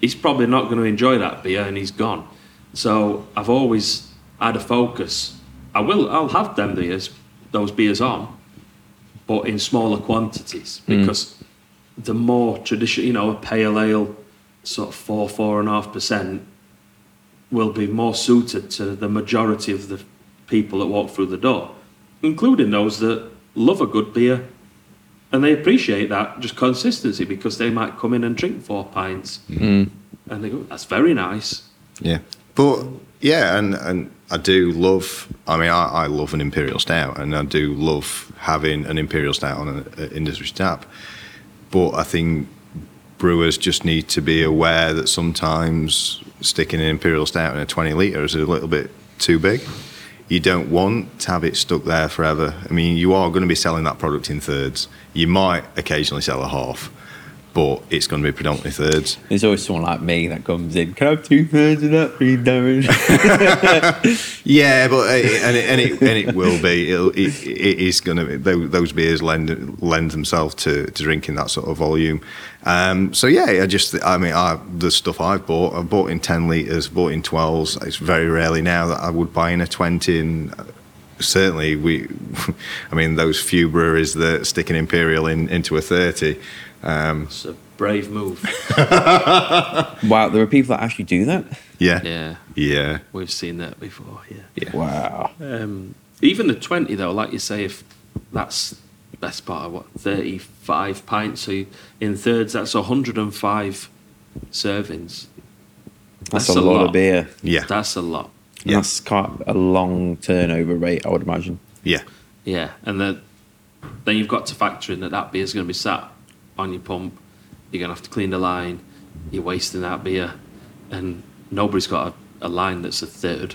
he's probably not going to enjoy that beer and he's gone. So I've always had a focus. I will, I'll have them beers, those beers on, but in smaller quantities mm. because the more traditional, you know, a pale ale, sort of four, four and a half percent, will be more suited to the majority of the people that walk through the door, including those that love a good beer and they appreciate that just consistency because they might come in and drink four pints mm-hmm. and they go, that's very nice. Yeah, but yeah, and and I do love. I mean, I, I love an imperial stout, and I do love having an imperial stout on an an industry tap. But I think brewers just need to be aware that sometimes sticking an imperial stout in a twenty liter is a little bit too big. You don't want to have it stuck there forever. I mean, you are going to be selling that product in thirds. You might occasionally sell a half, but it's going to be predominantly thirds. There's always someone like me that comes in, can I have two thirds of that, please, Darren? Yeah, but uh, and it, and it, and it will be. It'll, it, it is going to be those, those beers lend lend themselves to, to drinking that sort of volume. Um, so yeah, I just I mean I, the stuff I've bought I've bought in ten liters, bought in twelves. It's very rarely now that I would buy in a twenty. And certainly we, I mean those few breweries that stick an imperial in into a thirty. Um, It's a brave move. wow, there are people that actually do that? yeah, yeah, yeah, we've seen that before. Yeah. yeah. Wow. Um, even the 20 though, like you say, if that's best part of what 35 pints, so you, in thirds that's 105 servings. That's, a, lot, of beer. yeah, That's a lot. And Yeah. That's quite a long turnover rate, I would imagine. yeah, Yeah, and then then you've got to factor in that that beer is going to be sat on your pump. You're going to have to clean the line. You're wasting that beer, and nobody's got a a line that's a third,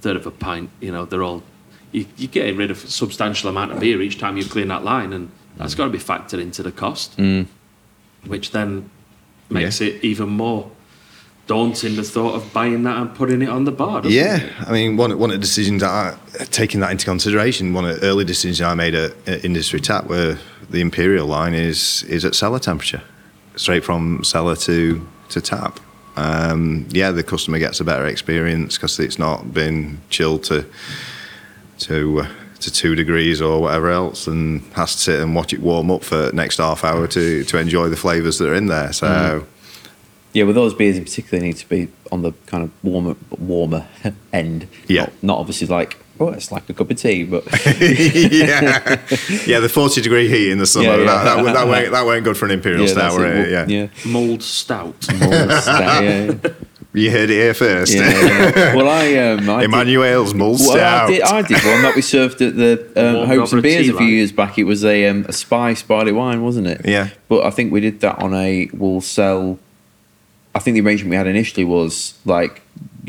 third of a pint. You know, they're all you, you're getting rid of a substantial amount of beer each time you clean that line, and that's got to be factored into the cost, mm. which then makes it even more daunting the thought of buying that and putting it on the bar. doesn't Yeah, it? I mean, one one of the decisions that I, taking that into consideration, one of the early decisions I made at, at Industry Tap, where the imperial line is is at cellar temperature, straight from cellar to to tap. Um, yeah, the customer gets a better experience because it's not been chilled to to uh, to two degrees or whatever else, and has to sit and watch it warm up for the next half hour to to enjoy the flavours that are in there. So. Yeah, with those beers in particular, they need to be on the kind of warmer, warmer end. Yeah. Not, not obviously like, oh, it's like a cup of tea, but yeah, yeah. The forty degree heat in the summer Yeah, yeah. That, that, that, weren't, that weren't good for an imperial yeah, stout, that's were it. it? Yeah. yeah. Mulled stout. yeah, yeah. you heard it here first. Yeah, yeah. Well, I, um, I did- Emmanuales mulled Well, stout. I did, I did one that we served at the um, Hopes and Beers a few line. years back. It was a, um, a spice barley wine, wasn't it? Yeah. But I think we did that on a we'll sell. I think the arrangement we had initially was like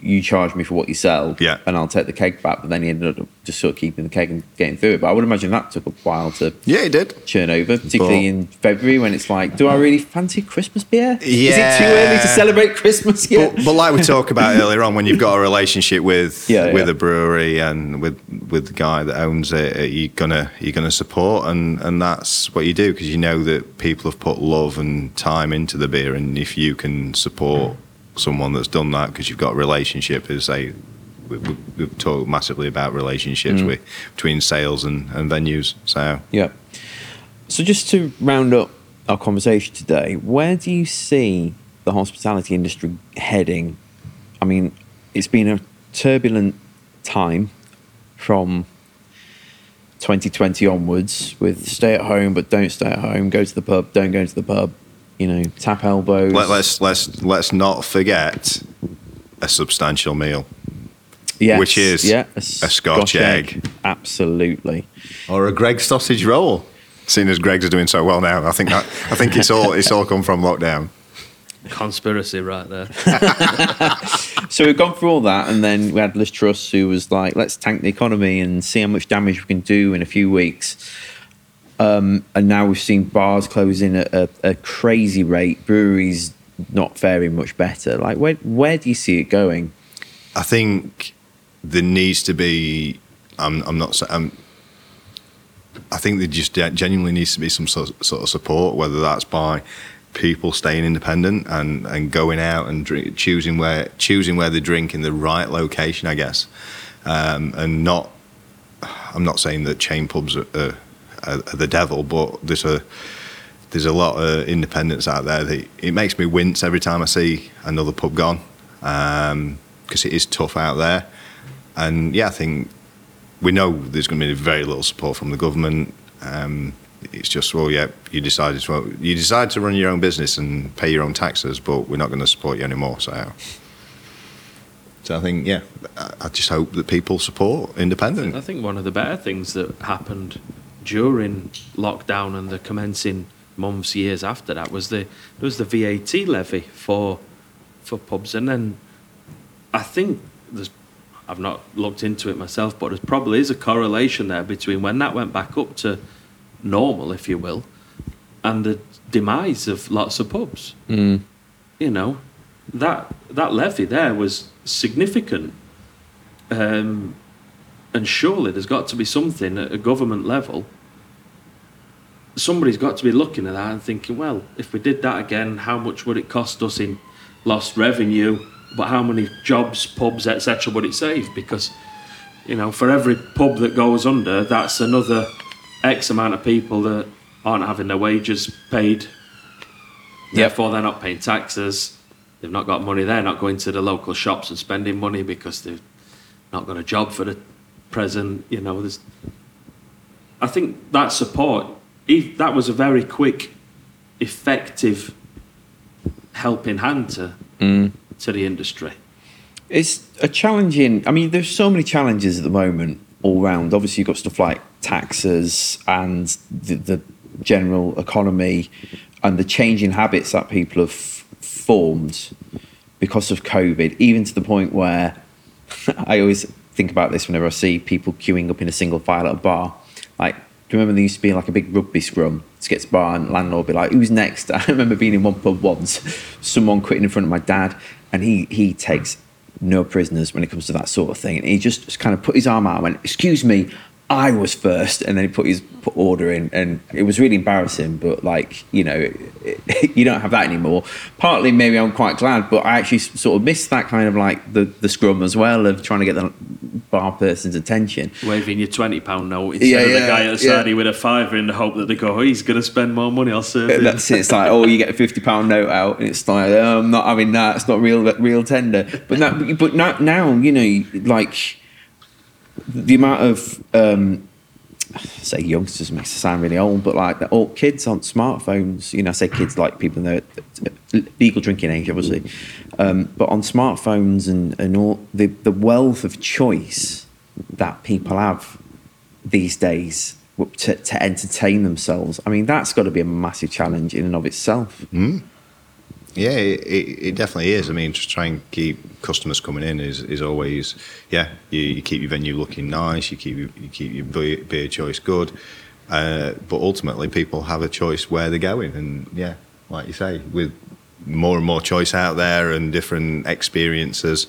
you charge me for what you sell, Yeah. and I'll take the keg back. But then he ended up just sort of keeping the keg and getting through it. But I would imagine that took a while to yeah, it did. churn over, particularly But- in February when it's like, do I really fancy Christmas beer? Yeah. Is it too early to celebrate Christmas yet? But, but like we talked about earlier on, when you've got a relationship with Yeah, with yeah. a brewery and with with the guy that owns it, you're gonna you're gonna support, and and that's what you do because you know that people have put love and time into the beer, and if you can support someone that's done that because you've got a relationship, as say. We, we, we've talked massively about relationships Mm. with, between sales and, and venues. So Yeah. So just to round up our conversation today, where do you see the hospitality industry heading? I mean, it's been a turbulent time from 2020 onwards with stay at home but don't stay at home, go to the pub, don't go to the pub, you know, tap elbows. let, let's let's let's not forget a substantial meal. Yes, which is yeah, a Scotch egg. Absolutely. or a Greggs sausage roll. Seeing as Greggs are doing so well now, I think that, I think it's all it's all come from lockdown. Conspiracy right there. So we've gone through all that, and then we had Liz Truss, who was like, "Let's tank the economy and see how much damage we can do in a few weeks." Um, and now we've seen bars closing at a, a crazy rate, breweries not faring much better. Like, where where do you see it going? I think there needs to be. I'm, I'm not. I'm, I think there just genuinely needs to be some sort of, support, whether that's by people staying independent and, and going out and drink, choosing where choosing where they drink in the right location, I guess, um, and not. I'm not saying that chain pubs are, are, are the devil, but there's a there's a lot of independents out there that it makes me wince every time I see another pub gone because it is tough out there. And yeah, I think we know there's going to be very little support from the government. Um, it's just well, yeah, you decided well, you decide to run your own business and pay your own taxes, but we're not going to support you anymore. So, so I think yeah, I- I just hope that people support independent. I think one of the better things that happened during lockdown and the commencing months, years after that was the there was the VAT levy for for pubs, and then I think there's I've not looked into it myself, but there probably is a correlation there between when that went back up to normal, if you will, and the demise of lots of pubs. You know, that that levy there was significant. Um, and surely there's got to be something at a government level. Somebody's got to be looking at that and thinking, well, if we did that again, how much would it cost us in lost revenue? But how many jobs, pubs, etc., would it save? Because, you know, for every pub that goes under, that's another X amount of people that aren't having their wages paid. Therefore, they're not paying taxes. They've not got money. They're not going to the local shops and spending money because they've not got a job for the present. You know, there's. I think that support, if that was a very quick, effective helping hand to mm. to the industry. It's a challenging. I mean, there's so many challenges at the moment all round. Obviously, you've got stuff like taxes and the, the general economy and the changing habits that people have formed because of COVID, even to the point where I always think about this whenever I see people queuing up in a single file at a bar. Like, do you remember there used to be like a big rugby scrum to bar and landlord be like, who's next? I remember being in one pub once, someone quitting in front of my dad, and he he takes no prisoners when it comes to that sort of thing. And he just, just kind of put his arm out and went, excuse me, I was first, and then he put his put order in, and it was really embarrassing. But like you know, it, it, you don't have that anymore. Partly, maybe I'm quite glad, but I actually sort of missed that kind of like the the scrum as well of trying to get the bar person's attention. Waving your twenty pound note instead Yeah, of the yeah, guy at the yeah. side with a fiver in the hope that they go, oh, he's going to spend more money. I'll serve him. That's it. It's like, oh, you get a fifty pound note out, and it's like, oh, I'm not having that. It's not real, real tender. But that, but now, now, you know, like the amount of um, say youngsters makes it sound really old, but like all kids on smartphones. You know, I say kids like people in their legal drinking age, obviously, um, but on smartphones and and all the the wealth of choice that people have these days to, to entertain themselves. I mean, that's got to be a massive challenge in and of itself. Yeah, it, it, it definitely is. I mean, to try and keep customers coming in is, is always, yeah, you, you keep your venue looking nice, you keep, you keep your beer, beer choice good, uh, but ultimately people have a choice where they're going. And yeah, like you say, with more and more choice out there and different experiences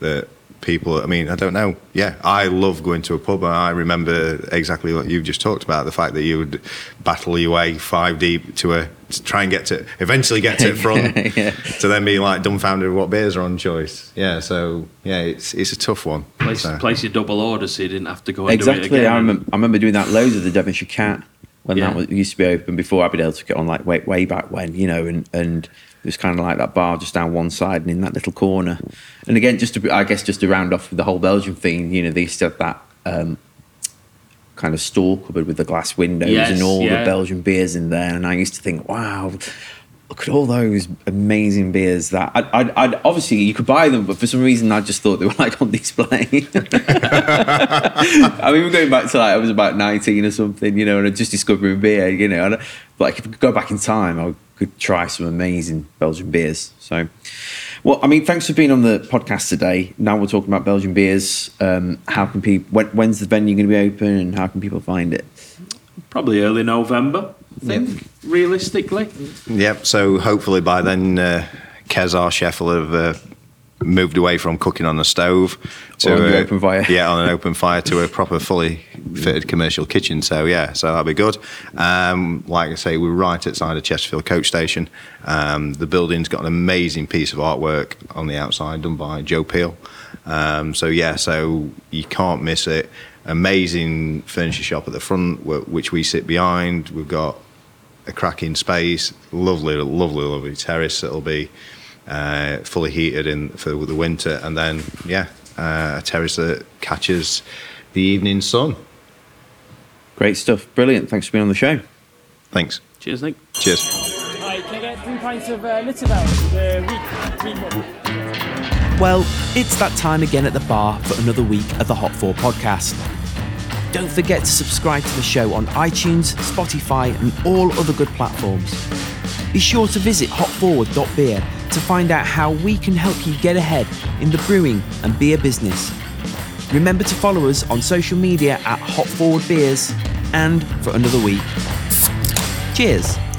that people, I mean, I don't know. Yeah, I love going to a pub. And I remember exactly what you've just talked about the fact that you would battle your way five deep to a, to try and get to, eventually get to the front Yeah. to then be like dumbfounded with what beers are on choice. Yeah, so yeah, it's it's a tough one. Place, So- place your double order so you didn't have to go and do it Exactly. again. I remember, I remember doing that loads of the Devonshire Cat when Yeah. that was, used to be open before Abbeydale took it on, like way, way back when, you know, and, and it was kind of like that bar just down one side and in that little corner. And again, just to, I guess, just to round off with the whole Belgian thing, you know, they used to have that um, kind of store cupboard with the glass windows Yes, and all yeah. the Belgian beers in there. And I used to think, wow, look at all those amazing beers that I'd, I'd, I'd obviously you could buy them, but for some reason I just thought they were like on display. I mean, we're going back to like I was about nineteen or something, you know, and I just discovering beer, you know. And, but like if we could go back in time, I could try some amazing Belgian beers. So, well, I mean, thanks for being on the podcast today. Now we're talking about Belgian beers. Um, how can people? When, when's the venue going to be open, and how can people find it? Probably early November, I think, realistically. Yep. So hopefully by then, uh, Kez, our chef, will have uh, moved away from cooking on the stove to Or on the uh, open fire. Yeah, on an open fire to a proper, fully fitted commercial kitchen. So yeah, so that'll be good. Um, like I say, we're right outside of Chesterfield Coach Station. Um, the building's got an amazing piece of artwork on the outside done by Joe Peel. Um, so yeah, so you can't miss it. Amazing furniture shop at the front, which we sit behind. We've got a cracking space, lovely, lovely, lovely terrace. It'll be uh, fully heated in for the winter, and then yeah, uh, a terrace that catches the evening sun. Great stuff, brilliant. Thanks for being on the show. Thanks. Cheers, Nick. Cheers. Hi, can I get three pints of uh, Litterdown, the week, week one? Well, it's that time again at the bar for another week of the Hop Forward podcast. Don't forget to subscribe to the show on iTunes, Spotify, and all other good platforms. Be sure to visit hopforward.beer to find out how we can help you get ahead in the brewing and beer business. Remember to follow us on social media at Hop Forward Beers and for another week. Cheers!